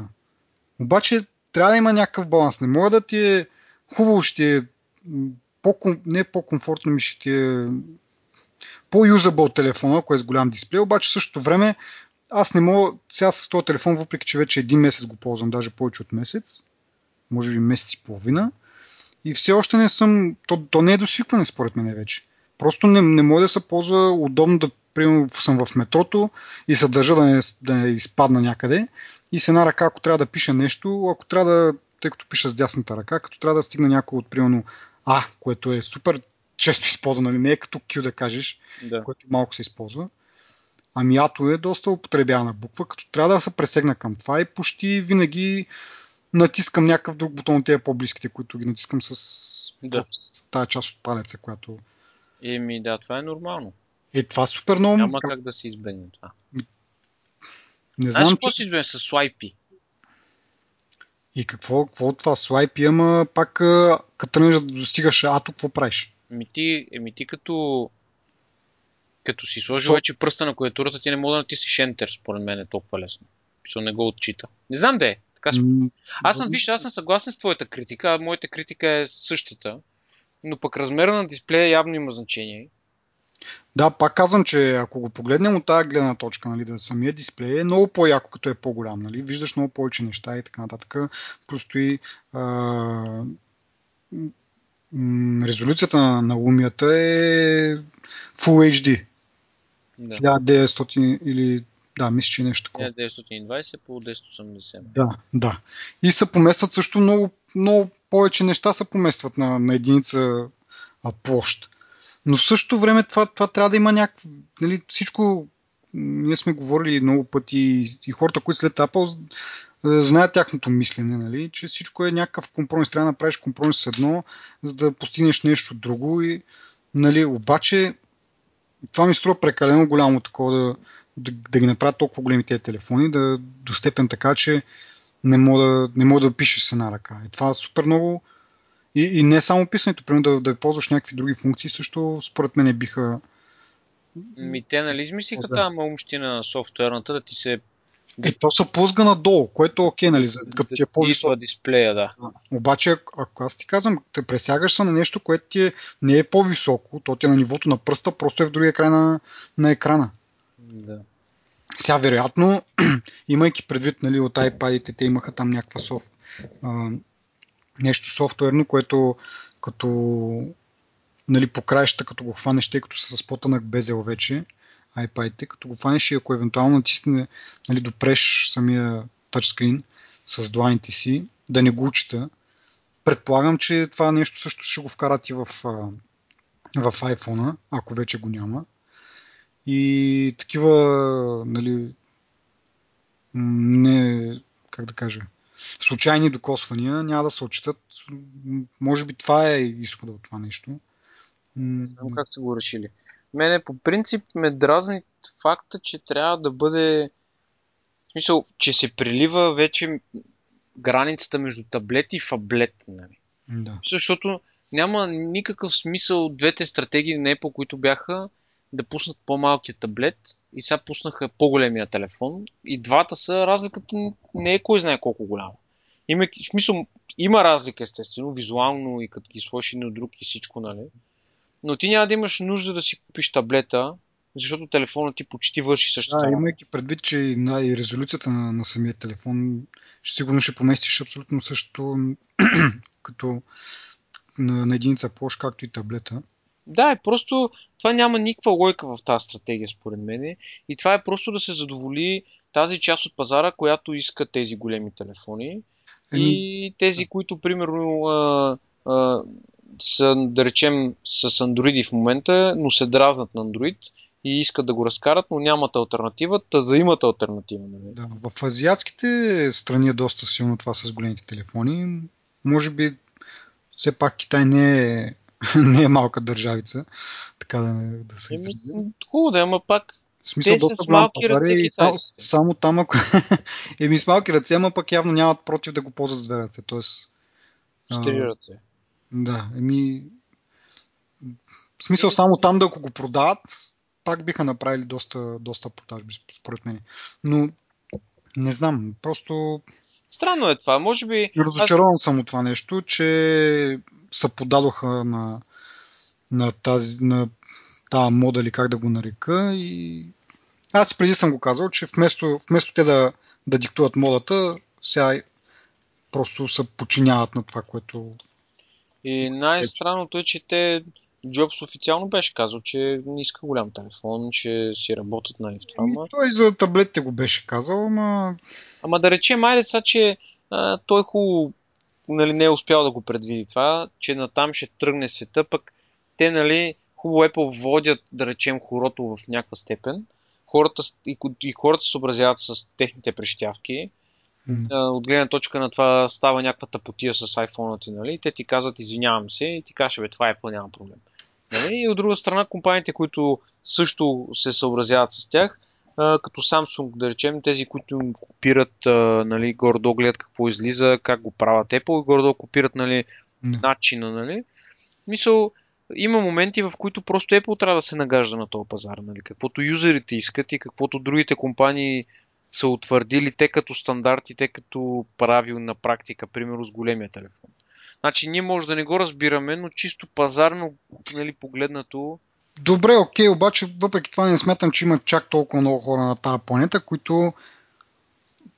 Обаче трябва да има някакъв баланс. Не мога да ти е хубаво, ще е по, не по-комфортно ми ще ти е по-юзабъл телефона, който е с голям дисплей, обаче същото време аз не мога, сега с този телефон, въпреки че вече един месец го ползвам, даже повече от месец, може би месец и половина, и все още не съм, то, то не е до свикване според мен вече. Просто не, не може да се ползва удобно да примерно съм в метрото и се държа да не, да не изпадна някъде и с една ръка, ако трябва да пиша нещо, ако трябва да, тъй като пиша с дясната ръка, като трябва да стигна някой от примерно А, което е супер често използвано, нали? не е като Q да кажеш, Да. което малко се използва. Ами Ато е доста употребявана буква, като трябва да се пресегна към това и почти винаги натискам някакъв друг бутон от тези по-близките, които ги натискам с, Да. с тази част от палеца, която... Еми, да, това е нормално. Е, това супер много... Няма как да се избегне това. Не Знаеш знам какво си избегне с слайпи? и какво, какво от това слайп ама пак като тръгнеш да достигаш ато, какво правиш? Еми ти, еми ти като като си сложил То- вече пръста на клавиатурата, ти не мога да натиснеш Enter, според мен е толкова лесно. Писал не го отчита. Не знам де е. Така. М, Аз съм, виж, аз съм съгласен с твоята критика, а моята критика е същата. Но пък размера на дисплея явно има значение. Да, пак казвам, че ако го погледнем от тази гледна точка, нали, да самия дисплей е много по-яко, като е по-голям. Нали? Виждаш много повече неща и така нататък. Просто и а, м, резолюцията на, на лумията е Full HD. Да. 1900 или да, мисля, че е нещо такова. Не, 920 по 1080. Да, да. И се поместват също много, много повече неща се поместват на, на единица а, площ. Но в същото време това, това трябва да има някакво... Нали, всичко, ние сме говорили много пъти и, и хората, които след Apple е, знаят тяхното мислене, нали, че всичко е някакъв компромис. Трябва да направиш компромис с едно, за да постигнеш нещо друго. И, нали, обаче това ми струва прекалено голямо такова да, да, да ги направят толкова големи тези телефони, да, до степен така, че не мога не мога да пишеш с една ръка. И това е супер много. И, и не само писането, примерно да, да ползваш някакви други функции, също според мен биха. Ми те нали измислиха Да. тази малумщина софтуерната да ти се Е, то се плъзга надолу, което е окей, нали, като ти е по-висок. дисплея, да. Обаче, ако- ако аз ти казвам, те пресягаш се на нещо, което ти е, не е по-високо, то ти е на нивото на пръста, просто е в другия край на, на екрана. Да. Сега, вероятно, (clears throat) имайки предвид нали, от iPad-ите, те имаха там някаква софт, нещо софтуерно, което като нали, по краища, като го хванеш, тъй като са с по-тънък безел вече, iPad-ите, като го хванеш и ако евентуално натисне, нали, допреш самия тачскрин с дланите си, да не го учита, предполагам, че това нещо също ще го вкарат и в, в iPhone, ако вече го няма. И такива, нали, не, как да кажа, случайни докосвания няма да се отчитат. Може би това е изхода от това нещо. Знам как са го решили. Мене по принцип ме дразни факта, че трябва да бъде в смисъл, че се прилива вече границата между таблет и фаблет. Нали? Да. Защото няма никакъв смисъл двете стратегии на Apple, които бяха да пуснат по-малкия таблет и сега пуснаха по-големия телефон. И двата са, разликата не е кой знае колко голяма. Има, в смисъл, има разлика естествено, визуално и като ги сложиш един от друг и всичко, нали? Но ти няма да имаш нужда да си купиш таблета, защото телефонът ти почти върши същото. Да, имайки предвид, че и, на, и резолюцията на, на самия телефон сигурно ще поместиш абсолютно също (clears throat) като на, на единица площ, както и таблета. Да, е просто това няма никаква лойка в тази стратегия, според мен. И това е просто да се задоволи тази част от пазара, която иска тези големи телефони. И тези, които, примерно, а, а, са, да речем, с Android в момента, но се дразнат на Android и искат да го разкарат, но нямат альтернатива, та да имат альтернатива. Нали? Да, в азиатските страни е доста силно това с големите телефони. Може би все пак Китай не е, (laughs) не е малка държавица, така да, да се изрази. Хубаво да, ама пак В смисъл, Те доста с малки ръце е китайците. само там, ако... (laughs) Еми с малки ръце, ама пък явно нямат против да го ползват с две ръце. Тоест, с три ръце. да, еми... В смисъл, само там да ако го продават, пак биха направили доста, доста продажби, според мен. Но, не знам, просто Странно е това. Може би... разочарован съм от това нещо, че се подадоха на, на тази, на тази мода или как да го нарека и аз преди съм го казал, че вместо, вместо те да, да диктуват модата, сега просто се подчиняват на това, което... И най-странното е, че те Джобс официално беше казал, че не иска голям телефон, че си работят нали, в това. Ама, Той за таблетите го беше казал, ама ама да речем, айде сега, че а, той хубаво нали, не е успял да го предвиди това, че натам ще тръгне света, пък те, нали, хубаво Apple водят, да речем, хорото в някаква степен. Хората, и, и хората се съобразяват с техните прищявки. м, А, от гледна точка на това става някаква тъпотия с iPhone ти, нали? Те ти казват, извинявам се, и ти кажеш, бе, това е няма проблем. Нали? И от друга страна, компаниите, които също се съобразяват с тях, като Samsung, да речем, тези, които им копират, нали, горе-долу гледат какво излиза, как го правят Apple и горе-долу копират, нали, не. начина, нали? Мисъл, има моменти, в които просто Apple трябва да се нагажда на този пазар, нали? Каквото юзерите искат и каквото другите компании са утвърдили те като стандарти, те като правил на практика, примерно с големия телефон. Значи ние може да не го разбираме, но чисто пазарно нали, погледнато, Добре, окей, обаче въпреки това не смятам, че има чак толкова много хора на тази планета, които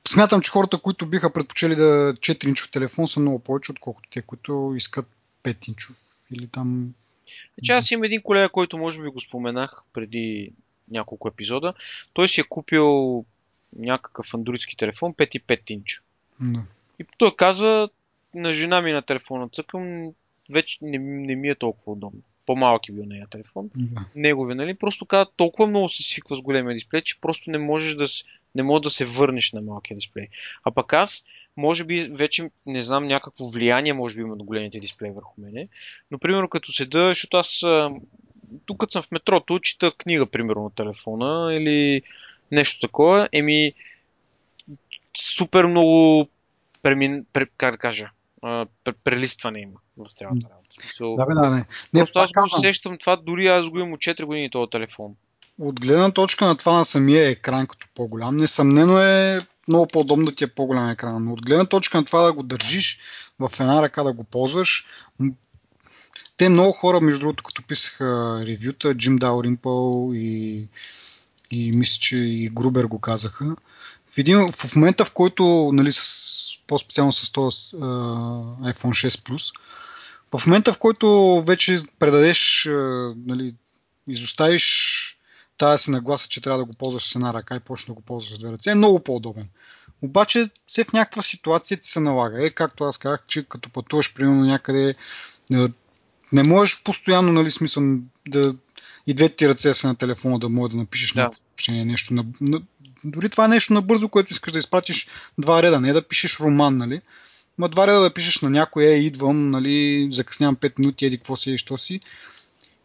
смятам, че хората, които биха предпочели да 4-инчов телефон са много повече, отколкото те, които искат 5-инчов или там... Че аз имам един колега, който може би го споменах преди няколко епизода. Той си е купил някакъв андроидски телефон 5,5 инча. Да. И той казва, на жена ми на телефона цъкам, вече не, не ми е толкова удобно. По-малък е бил нея телефон. Да. Негови, нали? Просто казва, толкова много се свиква с големия дисплей, че просто не можеш да, не можеш да се върнеш на малкия дисплей. А пък аз, може би, вече не знам някакво влияние, може би има на големите дисплеи върху мене. Но, примерно, като седа, защото аз тук съм в метрото, чета книга, примерно, на телефона или нещо такова, еми супер много премин, пре, как да кажа, а, пре, прелистване има в цялата работа. So, Да, бе, да, не. Не, Просто аз казвам, усещам това, дори аз го имам от 4 години този телефон. от гледна точка на това на самия екран като по-голям, несъмнено е много по-удобно да ти е по-голям екран, но от гледна точка на това да го държиш в една ръка да го ползваш, те много хора, между другото, като писаха ревюта, Джим Дауринпъл и, и мисля, че и Грубер го казаха, в, един, в момента, в който, нали, с, по-специално с този а, iPhone 6 Plus, в момента, в който вече предадеш, нали, изоставиш тази си нагласа, че трябва да го ползваш с една ръка и почнеш да го ползваш с две ръце, е много по-удобен. Обаче, все в някаква ситуация ти се налага. Е, както аз казах, че като пътуваш, примерно някъде, не можеш постоянно, нали, смисъл да и двете ти ръце са на телефона, да можеш да напишеш Да. съобщение, нещо на, на, дори това е нещо набързо, което искаш да изпратиш два реда, не да пишеш роман, нали? Ма два реда да пишеш на някой, е, идвам, нали, закъснявам 5 минути, еди какво си и що си.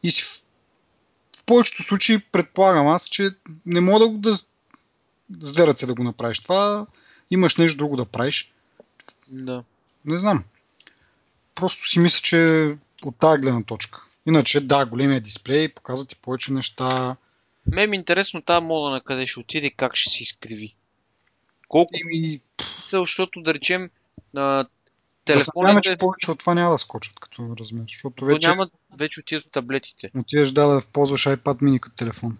И си в, в повечето случаи предполагам аз, че не мога да, го- да с две ръце да го направиш. Това имаш нещо друго да правиш. Да. Не знам. Просто си мисля, че от тази гледна точка. Иначе, да, големия дисплей показва ти повече неща. Ме ми е интересно тази мода на къде ще отиде и как ще се изкриви. Колко Еми, защото да речем на да телефоните, че повече от това няма да скочат като размер. Защото то вече няма, вече отиват в таблетите. отиваш да, да ползваш iPad mini като телефон.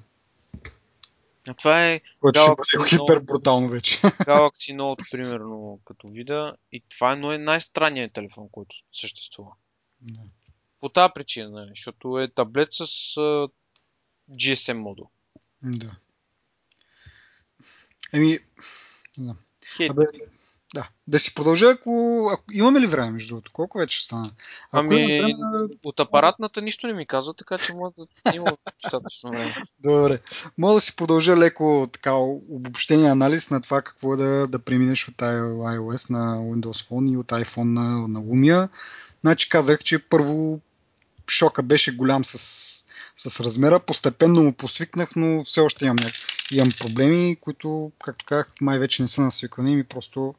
А това е Което ще бъде Note. хипер брутално вече. (laughs) Galaxy Note, примерно, като вида. И това е но е най-странният телефон, който съществува. Да. По тази причина, защото е таблет с а, GSM модул. да. Еми, не знам. Хейт. Абе, Да. Да си продължа, ако, ако... Имаме ли време, между другото? Колко вече стана? Ако ами, време... от апаратната нищо не ми казва, така че може да има достатъчно време. Добре. Мога да си продължа леко така обобщение анализ на това какво е да, да преминеш от iOS на Windows Phone и от iPhone на, на Lumia. Значи казах, че първо шока беше голям с, с размера. Постепенно му посвикнах, но все още имам, имам проблеми, които, както казах, май вече не са насвиквани, ми просто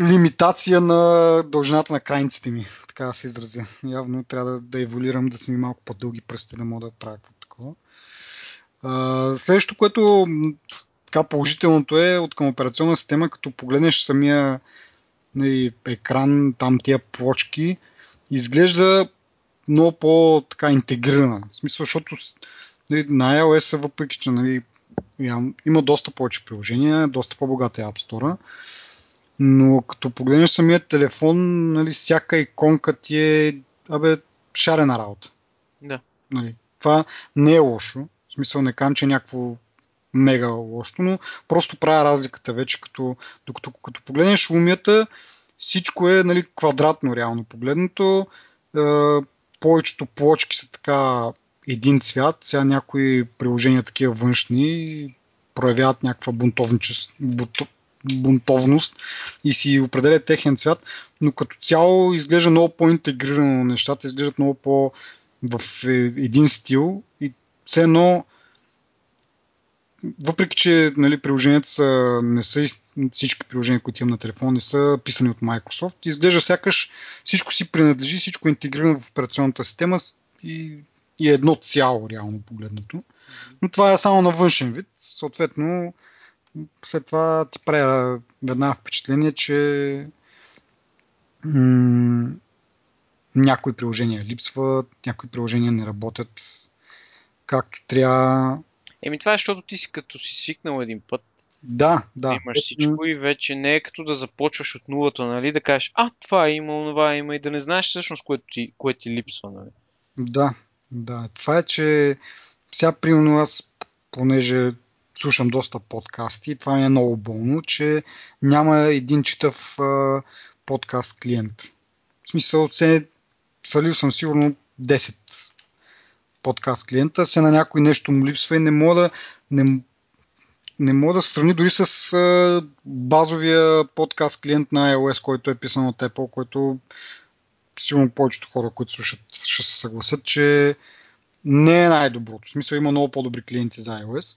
лимитация на дължината на крайниците ми, (laughs) така да се изразя. Явно трябва да, да еволюирам, да са ми малко по-дълги пръсти, да мога да правя такова. следващото, което така положителното е от към операционна система, като погледнеш самия нали, екран, там тия плочки, изглежда много по-така интегрирана. В смисъл, защото нали, на iOS, въпреки че нали, има доста повече приложения, доста по-богата е App Store, но като погледнеш самия телефон, нали, всяка иконка ти е абе, шарена работа. Да. Нали, това не е лошо. В смисъл не кам, че е някакво мега лошо, но просто правя разликата вече, като, докато като погледнеш умията, всичко е нали, квадратно реално погледнато. Е, повечето плочки са така един цвят. Сега някои приложения такива външни проявяват някаква бунтовност и си определят техен цвят, но като цяло изглежда много по-интегрирано нещата, изглеждат много по- в един стил и все едно въпреки, че нали, приложенията са, не са всички приложения, които имам на телефон, не са писани от Microsoft, изглежда сякаш всичко си принадлежи, всичко е интегрирано в операционната система и, и е едно цяло, реално погледнато. Но това е само на външен вид. Съответно, след това ти правя веднага впечатление, че м- някои приложения липсват, някои приложения не работят както трябва. Еми това е, защото ти си като си свикнал един път. Да, да. Имаш всичко и вече не е като да започваш от нулата, нали? Да кажеш, а, това има, това има и да не знаеш всъщност което ти, кое ти липсва, нали? Да, да. Това е, че сега, примерно, аз, понеже слушам доста подкасти. Това ми е много болно, че няма един читав а, подкаст клиент. В смисъл, се, свалил съм сигурно 10 подкаст клиента, се на някой нещо му липсва и не мога да, не, не мога да сравни дори с а, базовия подкаст клиент на iOS, който е писан от Apple, който сигурно повечето хора, които слушат, ще се съгласят, че не е най-доброто. В смисъл има много по-добри клиенти за iOS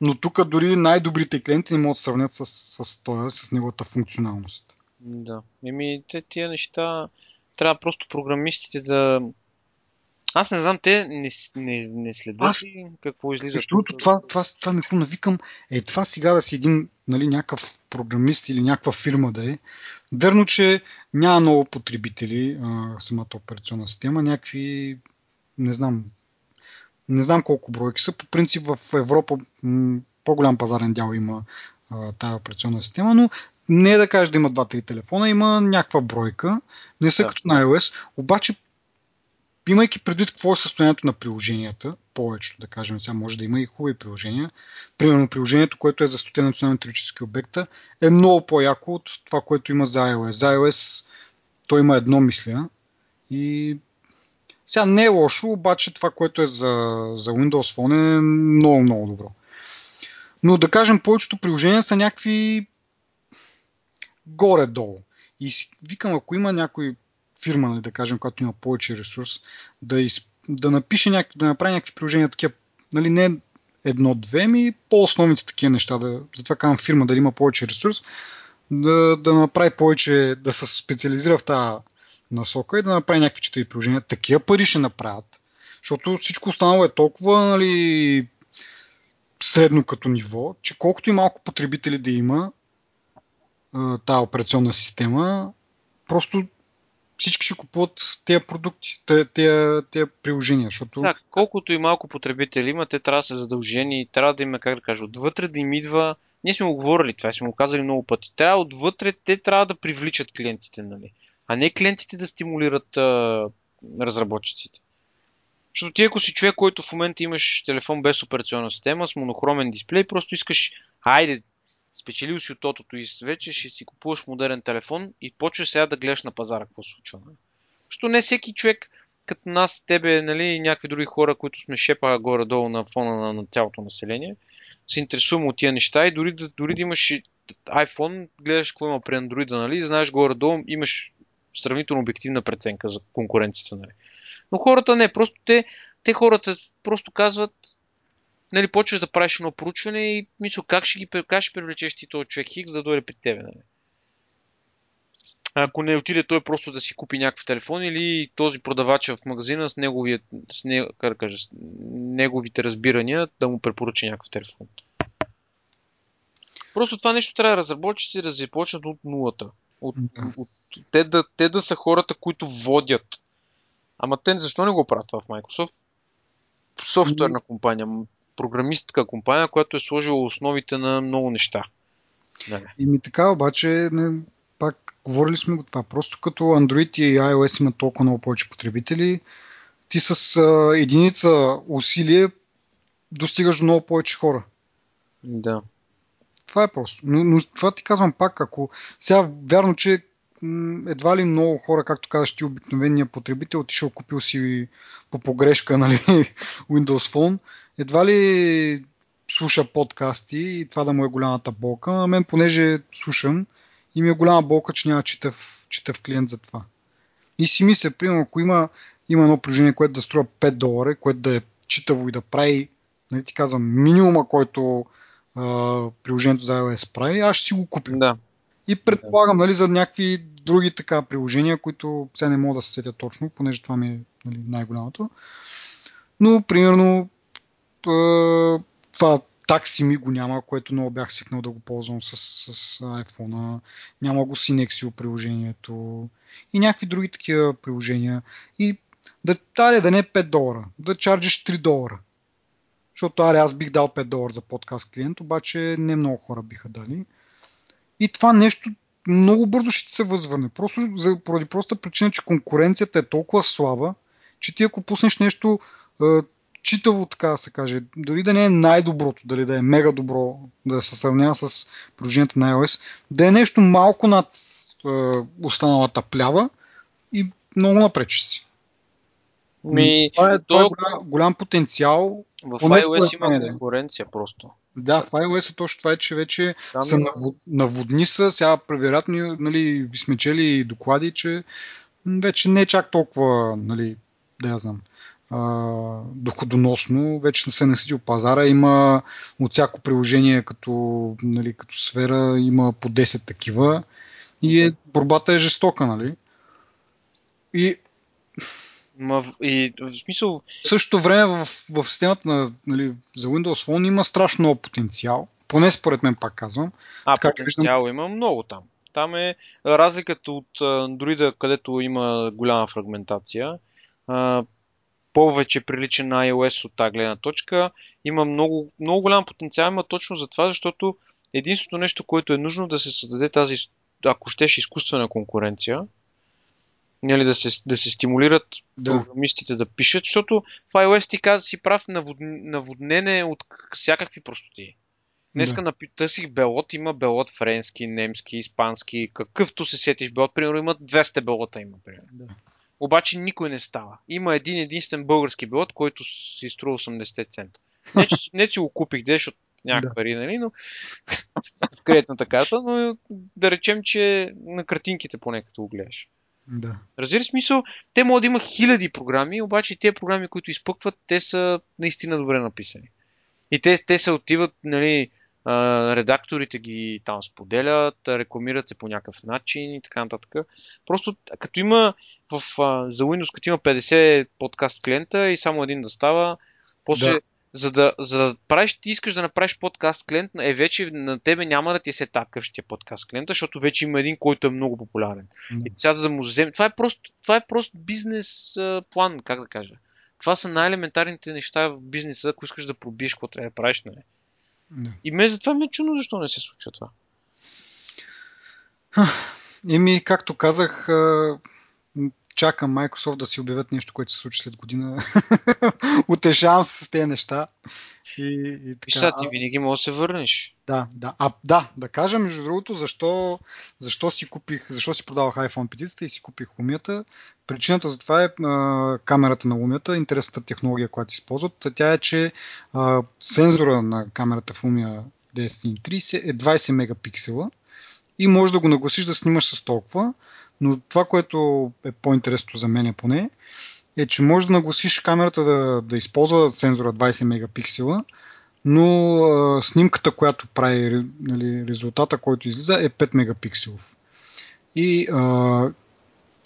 но тук дори най-добрите клиенти не могат да сравнят с, с, с, с неговата функционалност. Да. Еми, те тия неща трябва просто програмистите да. Аз не знам, те не, не, не следят Аз... какво излиза. Другото, това, това, това ми навикам, е това сега да си един нали, някакъв програмист или някаква фирма да е. Верно, че няма много потребители а, самата операционна система, някакви, не знам, не знам колко бройки са. По принцип в Европа по-голям пазарен дял има тази операционна система, но не е да кажеш да има 2-3 телефона, има някаква бройка. Не са да. като на iOS, обаче имайки предвид какво е състоянието на приложенията, повечето да кажем, сега може да има и хубави приложения. Примерно приложението, което е за 100 национални теоретически обекта, е много по-яко от това, което има за iOS. За iOS той има едно мисля и сега не е лошо, обаче това, което е за, за Windows Phone е много, много добро. Но да кажем, повечето приложения са някакви горе-долу. И викам, ако има някой фирма, нали, да кажем, която има повече ресурс, да, из, да напише някакви, да направи някакви приложения такива, нали, не едно-две, ми по-основните такива неща. Да, затова казвам фирма да има повече ресурс, да, да направи повече, да се специализира в тази насока и да направи някакви четири приложения. Такива пари ще направят. Защото всичко останало е толкова нали, средно като ниво, че колкото и малко потребители да има тази операционна система, просто всички ще купуват тези продукти, тези, приложения. Защото... Да, колкото и малко потребители има, те трябва да са задължени, трябва да има, как да кажа, отвътре да им идва. Ние сме го говорили това, сме го казали много пъти. Трябва отвътре, те трябва да привличат клиентите, нали? а не клиентите да стимулират а, разработчиците. Защото ти ако си човек, който в момента имаш телефон без операционна система, с монохромен дисплей, просто искаш, айде, спечелил си от тотото и вече ще си купуваш модерен телефон и почваш сега да гледаш на пазара какво случва. Нали? Защото не всеки човек, като нас, тебе, нали, и някакви други хора, които сме шепа горе-долу на фона на, на цялото население, се интересуваме от тия неща и дори дори да имаш iPhone, гледаш какво има при Android, нали, знаеш горе-долу, имаш сравнително обективна преценка за конкуренцията. Нали. Но хората не, просто те, те хората просто казват, нали, почваш да правиш едно проучване и мисля, как ще, ги, как ще привлечеш ти този човек Хикс да дойде при тебе. Нали. Ако не отиде той просто да си купи някакъв телефон или този продавач в магазина с, неговия, с, не, как да кажа, с неговите разбирания да му препоръча някакъв телефон. Просто това нещо трябва да разработчици да започнат от нулата. От, от, те, да, те да са хората, които водят. Ама те защо не го правят това в Microsoft? Софтуерна компания, програмистка компания, която е сложила основите на много неща. Да. И ми така обаче, не, пак говорили сме го това. Просто като Android и iOS имат толкова много повече потребители, ти с а, единица усилие достигаш до много повече хора. Да. Това е просто. Но, но това ти казвам пак, ако сега вярно, че едва ли много хора, както казаш ти, обикновения потребител, отишъл купил си по погрешка (laughs) нали, Windows Phone, едва ли слуша подкасти и това да му е голямата болка. А мен, понеже слушам, и ми е голяма болка, че няма читав, читав клиент за това. И си мисля, примерно, ако има, има едно приложение, което да струва 5 долара, което да е читаво и да прави, нали ти казвам, минимума, който а, приложението за iOS прави, аз ще си го купя. Да. И предполагам, нали, за някакви други така приложения, които сега не мога да се сетя точно, понеже това ми е нали, най-голямото. Но, примерно, това такси ми го няма, което много бях свикнал да го ползвам с, с iPhone. Няма го Synexio приложението и някакви други такива приложения. И да, аре, да не е 5 долара, да чарджиш 3 долара. Защото аре, аз бих дал 5 долара за подкаст клиент, обаче не много хора биха дали. И това нещо много бързо ще се възвърне. Просто за, поради проста причина, че конкуренцията е толкова слаба, че ти ако пуснеш нещо читаво, така да се каже, дори да не е най-доброто, дали да е мега добро, да се сравнява с приложението на iOS, да е нещо малко над е, останалата плява и много напречи си. Ми, това е, то... това е голям, голям потенциал. В iOS има конкуренция просто. Да, в iOS е точно това, е, че вече Там са навод, наводни са, сега вероятно нали, сме чели доклади, че вече не е чак толкова, нали, да я знам, доходоносно, вече не се наситил пазара. Има от всяко приложение като, нали, като сфера, има по 10 такива и е, борбата е жестока, нали? И Ма, и в смисъл... В същото време в, в системата на, нали, за Windows Phone има страшно много потенциал. Поне според мен пак казвам. А, така, потенциал виждам... има много там. Там е разликата от Android, където има голяма фрагментация повече прилича на iOS от тази гледна точка. Има много, много голям потенциал, има точно за това, защото единственото нещо, което е нужно да се създаде тази, ако щеш, изкуствена конкуренция, нали, да, се, да се стимулират да. програмистите да пишат, защото в iOS ти каза си прав наводнене от всякакви простоти. Днеска да. търсих белот, има белот френски, немски, испански, какъвто се сетиш белот, примерно имат 200 белота има, примерно. Да. Обаче никой не става. Има един единствен български билот, който си струва 80 цента. Не, че, не че го купих, деш от някакви пари, нали, но (laughs) кредитната карта, но да речем, че на картинките поне като го гледаш. Да. Разбира смисъл, те могат да има хиляди програми, обаче те програми, които изпъкват, те са наистина добре написани. И те, те се отиват, нали, редакторите ги там споделят, рекламират се по някакъв начин и така нататък. Просто като има в, за Windows, като има 50 подкаст клиента и само един да става, после да. За да, за да правиш, ти искаш да направиш подкаст клиент, е вече на тебе няма да ти се така ще подкаст клиента, защото вече има един, който е много популярен. Mm. И сега да му вземе. Това е просто, това е просто бизнес а, план, как да кажа. Това са най-елементарните неща в бизнеса, ако искаш да пробиеш какво трябва да правиш. Нали? Mm. И ме затова ме е чудно защо не се случва това. Еми, както казах, чакам Microsoft да си обявят нещо, което се случи след година. (laughs) Утешавам се с тези неща. И, и така. сега ти винаги можеш да се върнеш. Да, да. А, да, да кажа между другото защо, защо си купих, защо си продавах iPhone 5 и си купих Lumia. Причината за това е а, камерата на Lumia, интересната технология, която използват. Тя е, че а, сензора на камерата в Lumia 1030 е 20 мегапиксела и можеш да го нагласиш да снимаш с толкова, но това, което е по-интересно за мен поне, е, че можеш да нагласиш камерата да, да използва сензора 20 мегапиксела, но а, снимката, която прави нали, резултата, който излиза е 5 мегапикселов. И а,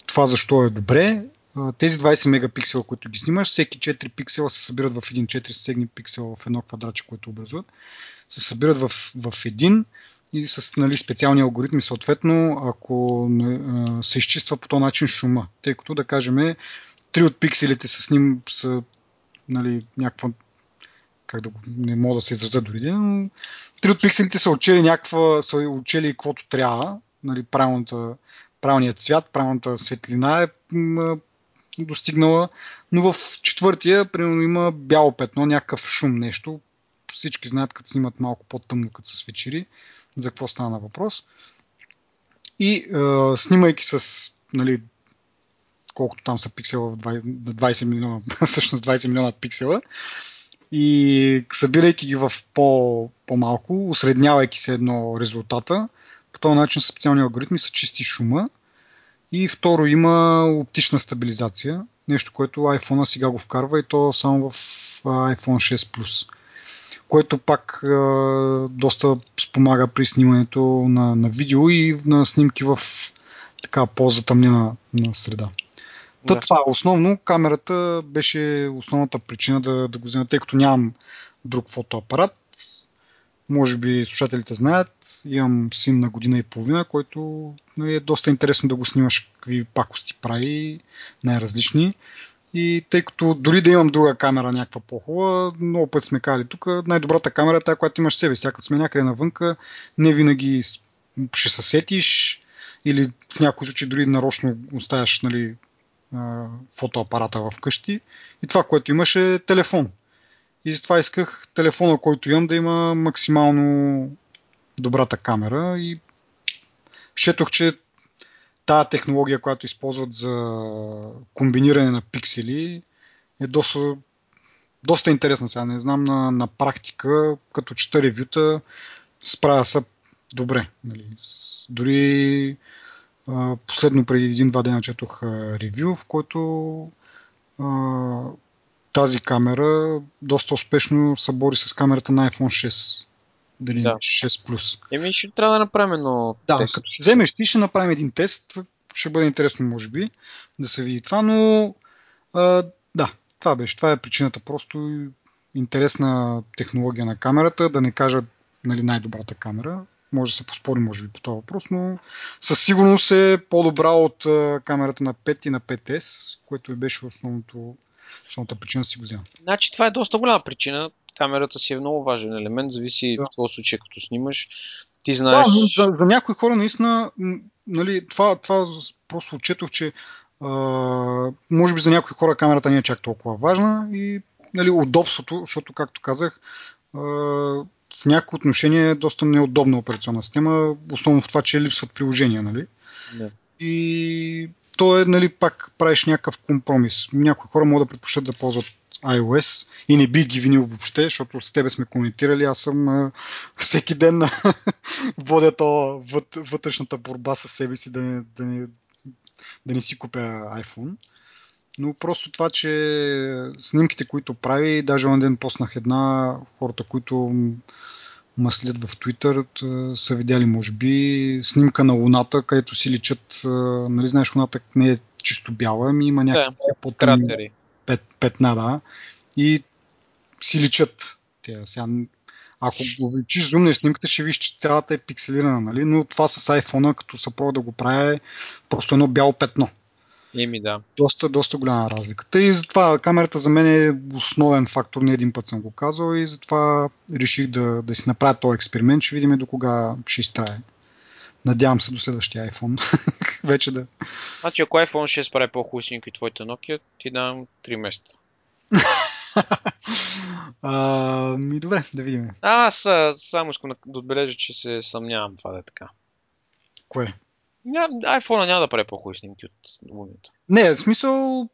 това защо е добре? А, тези 20 мегапиксела, които ги снимаш, всеки 4 пиксела се събират в един 4 сегни пиксела в едно квадратче, което образуват, се събират в, в един и с нали, специални алгоритми, съответно, ако а, се изчиства по този начин шума, тъй като да кажем, три от пикселите са, сним, са нали, някаква как да го, не мога да се изразя дори, но три от пикселите са учели някаква, са учели каквото трябва, нали, правилната, правилният цвят, правилната светлина е достигнала, но в четвъртия, примерно, има бяло петно, някакъв шум, нещо. Всички знаят, като снимат малко по-тъмно, като са свечери, за какво стана въпрос. И е, снимайки с нали, колкото там са пиксела в 20, 20 милиона, (laughs) всъщност 20 милиона пиксела, и събирайки ги в по, по-малко, усреднявайки се едно резултата, по този начин специални алгоритми са чисти шума. И второ има оптична стабилизация, нещо, което iPhone сега го вкарва и то само в iPhone 6 Plus, което пак е, доста спомага при снимането на, на видео и на снимки в така по-затъмнена на среда. Та Да. това основно, камерата беше основната причина да, да го взема, тъй като нямам друг фотоапарат. Може би слушателите знаят, имам син на година и половина, който нали, е доста интересно да го снимаш какви пакости прави, най-различни. И тъй като дори да имам друга камера, някаква по-хубава, много път сме казали тук, най-добрата камера е тази, която имаш себе. Сега сме някъде навънка, не винаги ще се сетиш или в някои случаи дори нарочно оставяш нали, фотоапарата в къщи. И това, което имаш е телефон. И затова исках телефона, който имам, да има максимално добрата камера. И четох, че тази технология, която използват за комбиниране на пиксели, е доста, доста интересна. Сега не знам на, на практика, като чета ревюта, справя се добре. Нали. Дори а, последно преди един-два дена четох ревю, в който а, тази камера доста успешно се бори с камерата на iPhone 6. Дали Да. да. 6 Plus. Еми, ще трябва да направим едно Да, тест. като вземеш ти, ще направим един тест. Ще бъде интересно, може би, да се види това, но а, да, това беше. Това е причината. Просто интересна технология на камерата, да не кажа нали, най-добрата камера. Може да се поспори, може би, по този въпрос, но със сигурност е по-добра от а, камерата на 5 и на 5S, което беше основното, основната причина да си го взема. Значи това е доста голяма причина. Камерата си е много важен елемент, зависи Да. в този случай, като снимаш. Ти Да, знаеш... но за, за някои хора наистина, нали, това, това просто отчетох, че а, може би за някои хора камерата не е чак толкова важна и нали, удобството, защото както казах, а, в някои отношения е доста неудобна операционна система, основно в това, че липсват приложения. Нали? Да. И то е, нали, пак правиш някакъв компромис. Някои хора могат да предпочитат да ползват iOS и не би ги винил въобще, защото с тебе сме коментирали. Аз съм всеки ден на (laughs) водя то вът, вътрешната борба с себе си да не, да, не, да не си купя iPhone. Но просто това, че снимките, които прави, даже един ден поснах една, хората, които маслят в Twitter, са видяли, може би, снимка на Луната, където си личат, нали знаеш, Луната не е чисто бяла, ами има някакви Да, по-тъмни. Пет, петна, да. И си личат. Те, сега, ако увеличиш зум на снимката, ще видиш, че цялата е пикселирана, нали? но това с iPhone, като се пробва да го прави, е просто едно бяло петно. Еми да. Доста, доста голяма разликата. И затова камерата за мен е основен фактор, не един път съм го казал и затова реших да, да си направя този експеримент, ще видим до кога ще изтрае. Надявам се до следващия iPhone. (laughs) Вече да. Значи ако iPhone 6 прави по-хубаво твоите Nokia, ти дам 3 месеца. (laughs) а, ми добре, да видим. А, аз само искам да отбележа, че се съмнявам това да е така. Кое? Ня, iPhone няма да прави по-хубави снимки от лунята. Не, в смисъл,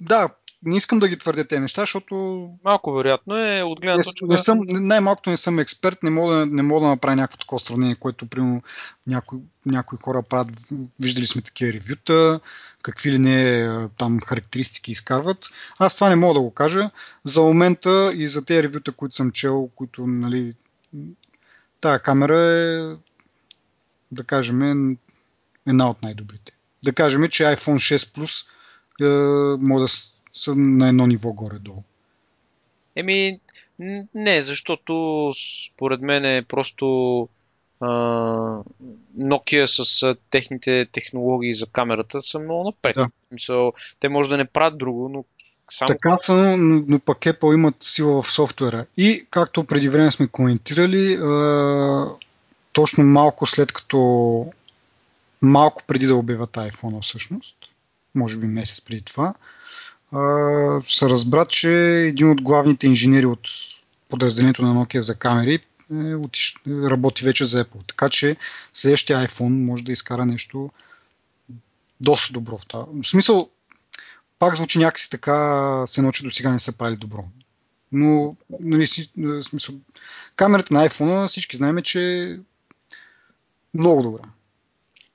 да, не искам да ги твърдя тези неща, защото Малко вероятно е от гледна точка. не съм, най-малкото не съм експерт, не мога, да, не мога да направя някакво такова сравнение, което примерно някои, някои хора правят, виждали сме такива ревюта, какви ли не е, там характеристики изкарват. Аз това не мога да го кажа. За момента и за тези ревюта, които съм чел, които, нали, тая камера е, да кажем, една от най-добрите. Да кажем, че iPhone 6 Plus е, може да са на едно ниво горе-долу. Еми, не, защото според мен е просто а, Nokia с а, техните технологии за камерата са много напред. Да. Мисъл, те може да не правят друго, но само... Така са, но, но пък Apple имат сила в софтуера. И, както преди време сме коментирали, а, точно малко след като малко преди да обявят iPhone всъщност, може би месец преди това, се разбра, че един от главните инженери от подразделението на Nokia за камери е, работи вече за Apple. Така че следващия iPhone може да изкара нещо доста добро в това. Смисъл, пак звучи някакси така, се научи до сега не са правили добро. Но, нали, смисъл, камерата на iPhone всички знаем, че е много добра.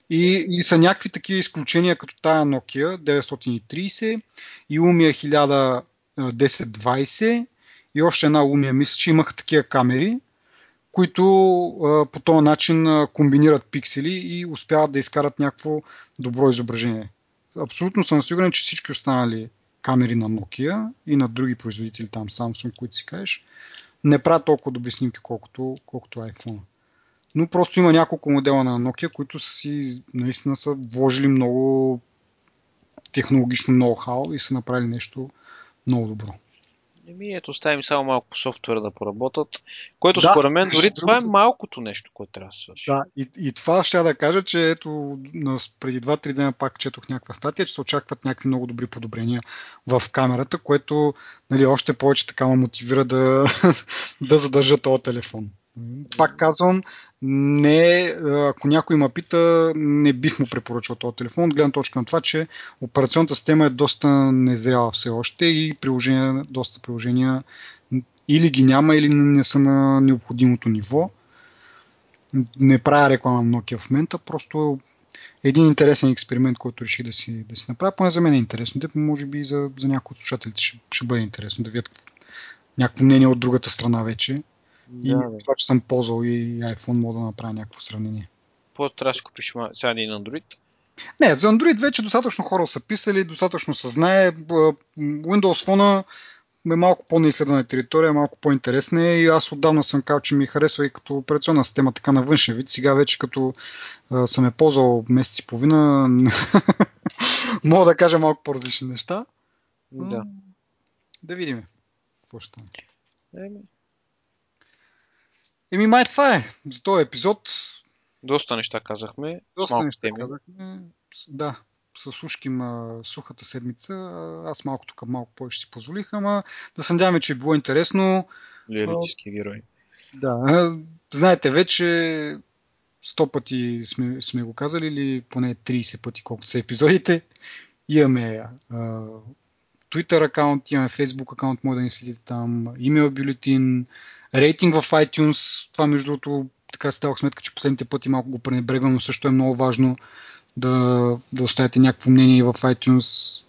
И, и са някакви такива изключения, като тая Nokia 930 и Lumia 1020 и още една Lumia, мисля, че имаха такива камери, които а, по този начин а, комбинират пиксели и успяват да изкарат някакво добро изображение. Абсолютно съм сигурен, че всички останали камери на Nokia и на други производители, там Samsung, които си кажеш, не правят толкова добри снимки, колкото, колкото iPhone. Но просто има няколко модела на Nokia, които си наистина са вложили много технологично ноу-хау и са направили нещо много добро. Еми, ето, оставим само малко по софтуера да поработят, което Да, според мен дори това е малкото нещо, което трябва да се свърши. Да, и, и това ще я да кажа, че ето преди 2-3 дена пак четох някаква статия, че се очакват някакви много добри подобрения в камерата, което нали, още повече така ме мотивира да, (laughs) да задържа този телефон. Пак казвам, не, ако някой ме пита, не бих му препоръчал този телефон, от гледна точка на това, че операционната система е доста незряла все още и приложения, доста приложения или ги няма, или не са на необходимото ниво не правя реклама на Nokia в момента, просто един интересен експеримент, който реши да си, да си направя. Поне за мен е интересно. Те, може би за, за някои от слушателите ще, ще бъде интересно да видят някакво мнение от другата страна вече. И Да, това, че съм ползвал и iPhone, мога да направя някакво сравнение. Какво трябва да си купиш сега един Android? Не, за Android вече достатъчно хора са писали, достатъчно се знае. Windows Phone е малко по-неизследвана територия, малко по-интересна е и аз отдавна съм казал, че ми харесва и като операционна система, така на външен вид. Сега вече като а, съм е ползвал месец и половина, (laughs) мога да кажа малко по-различни неща. Да. Да видим какво ще стане. Еми, май това е за този епизод. доста неща казахме. Доста малко неща теми. казахме. Да, с ушким а, сухата седмица. Аз малко тук малко повече си позволих, ама да се надяваме, че е било интересно. Лирически герой. Да, знаете вече 100 пъти сме, сме го казали или поне 30 пъти колкото са епизодите. Имаме а, Twitter акаунт, имаме Facebook акаунт, може да ни следите там, имейл бюлетин, рейтинг в iTunes. Това между другото така си сметка, че последните пъти малко го пренебрегвам, но също е много важно да, да оставите някакво мнение в iTunes.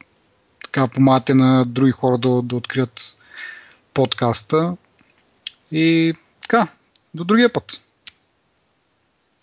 Така помагате на други хора да, да открият подкаста. И така, до другия път.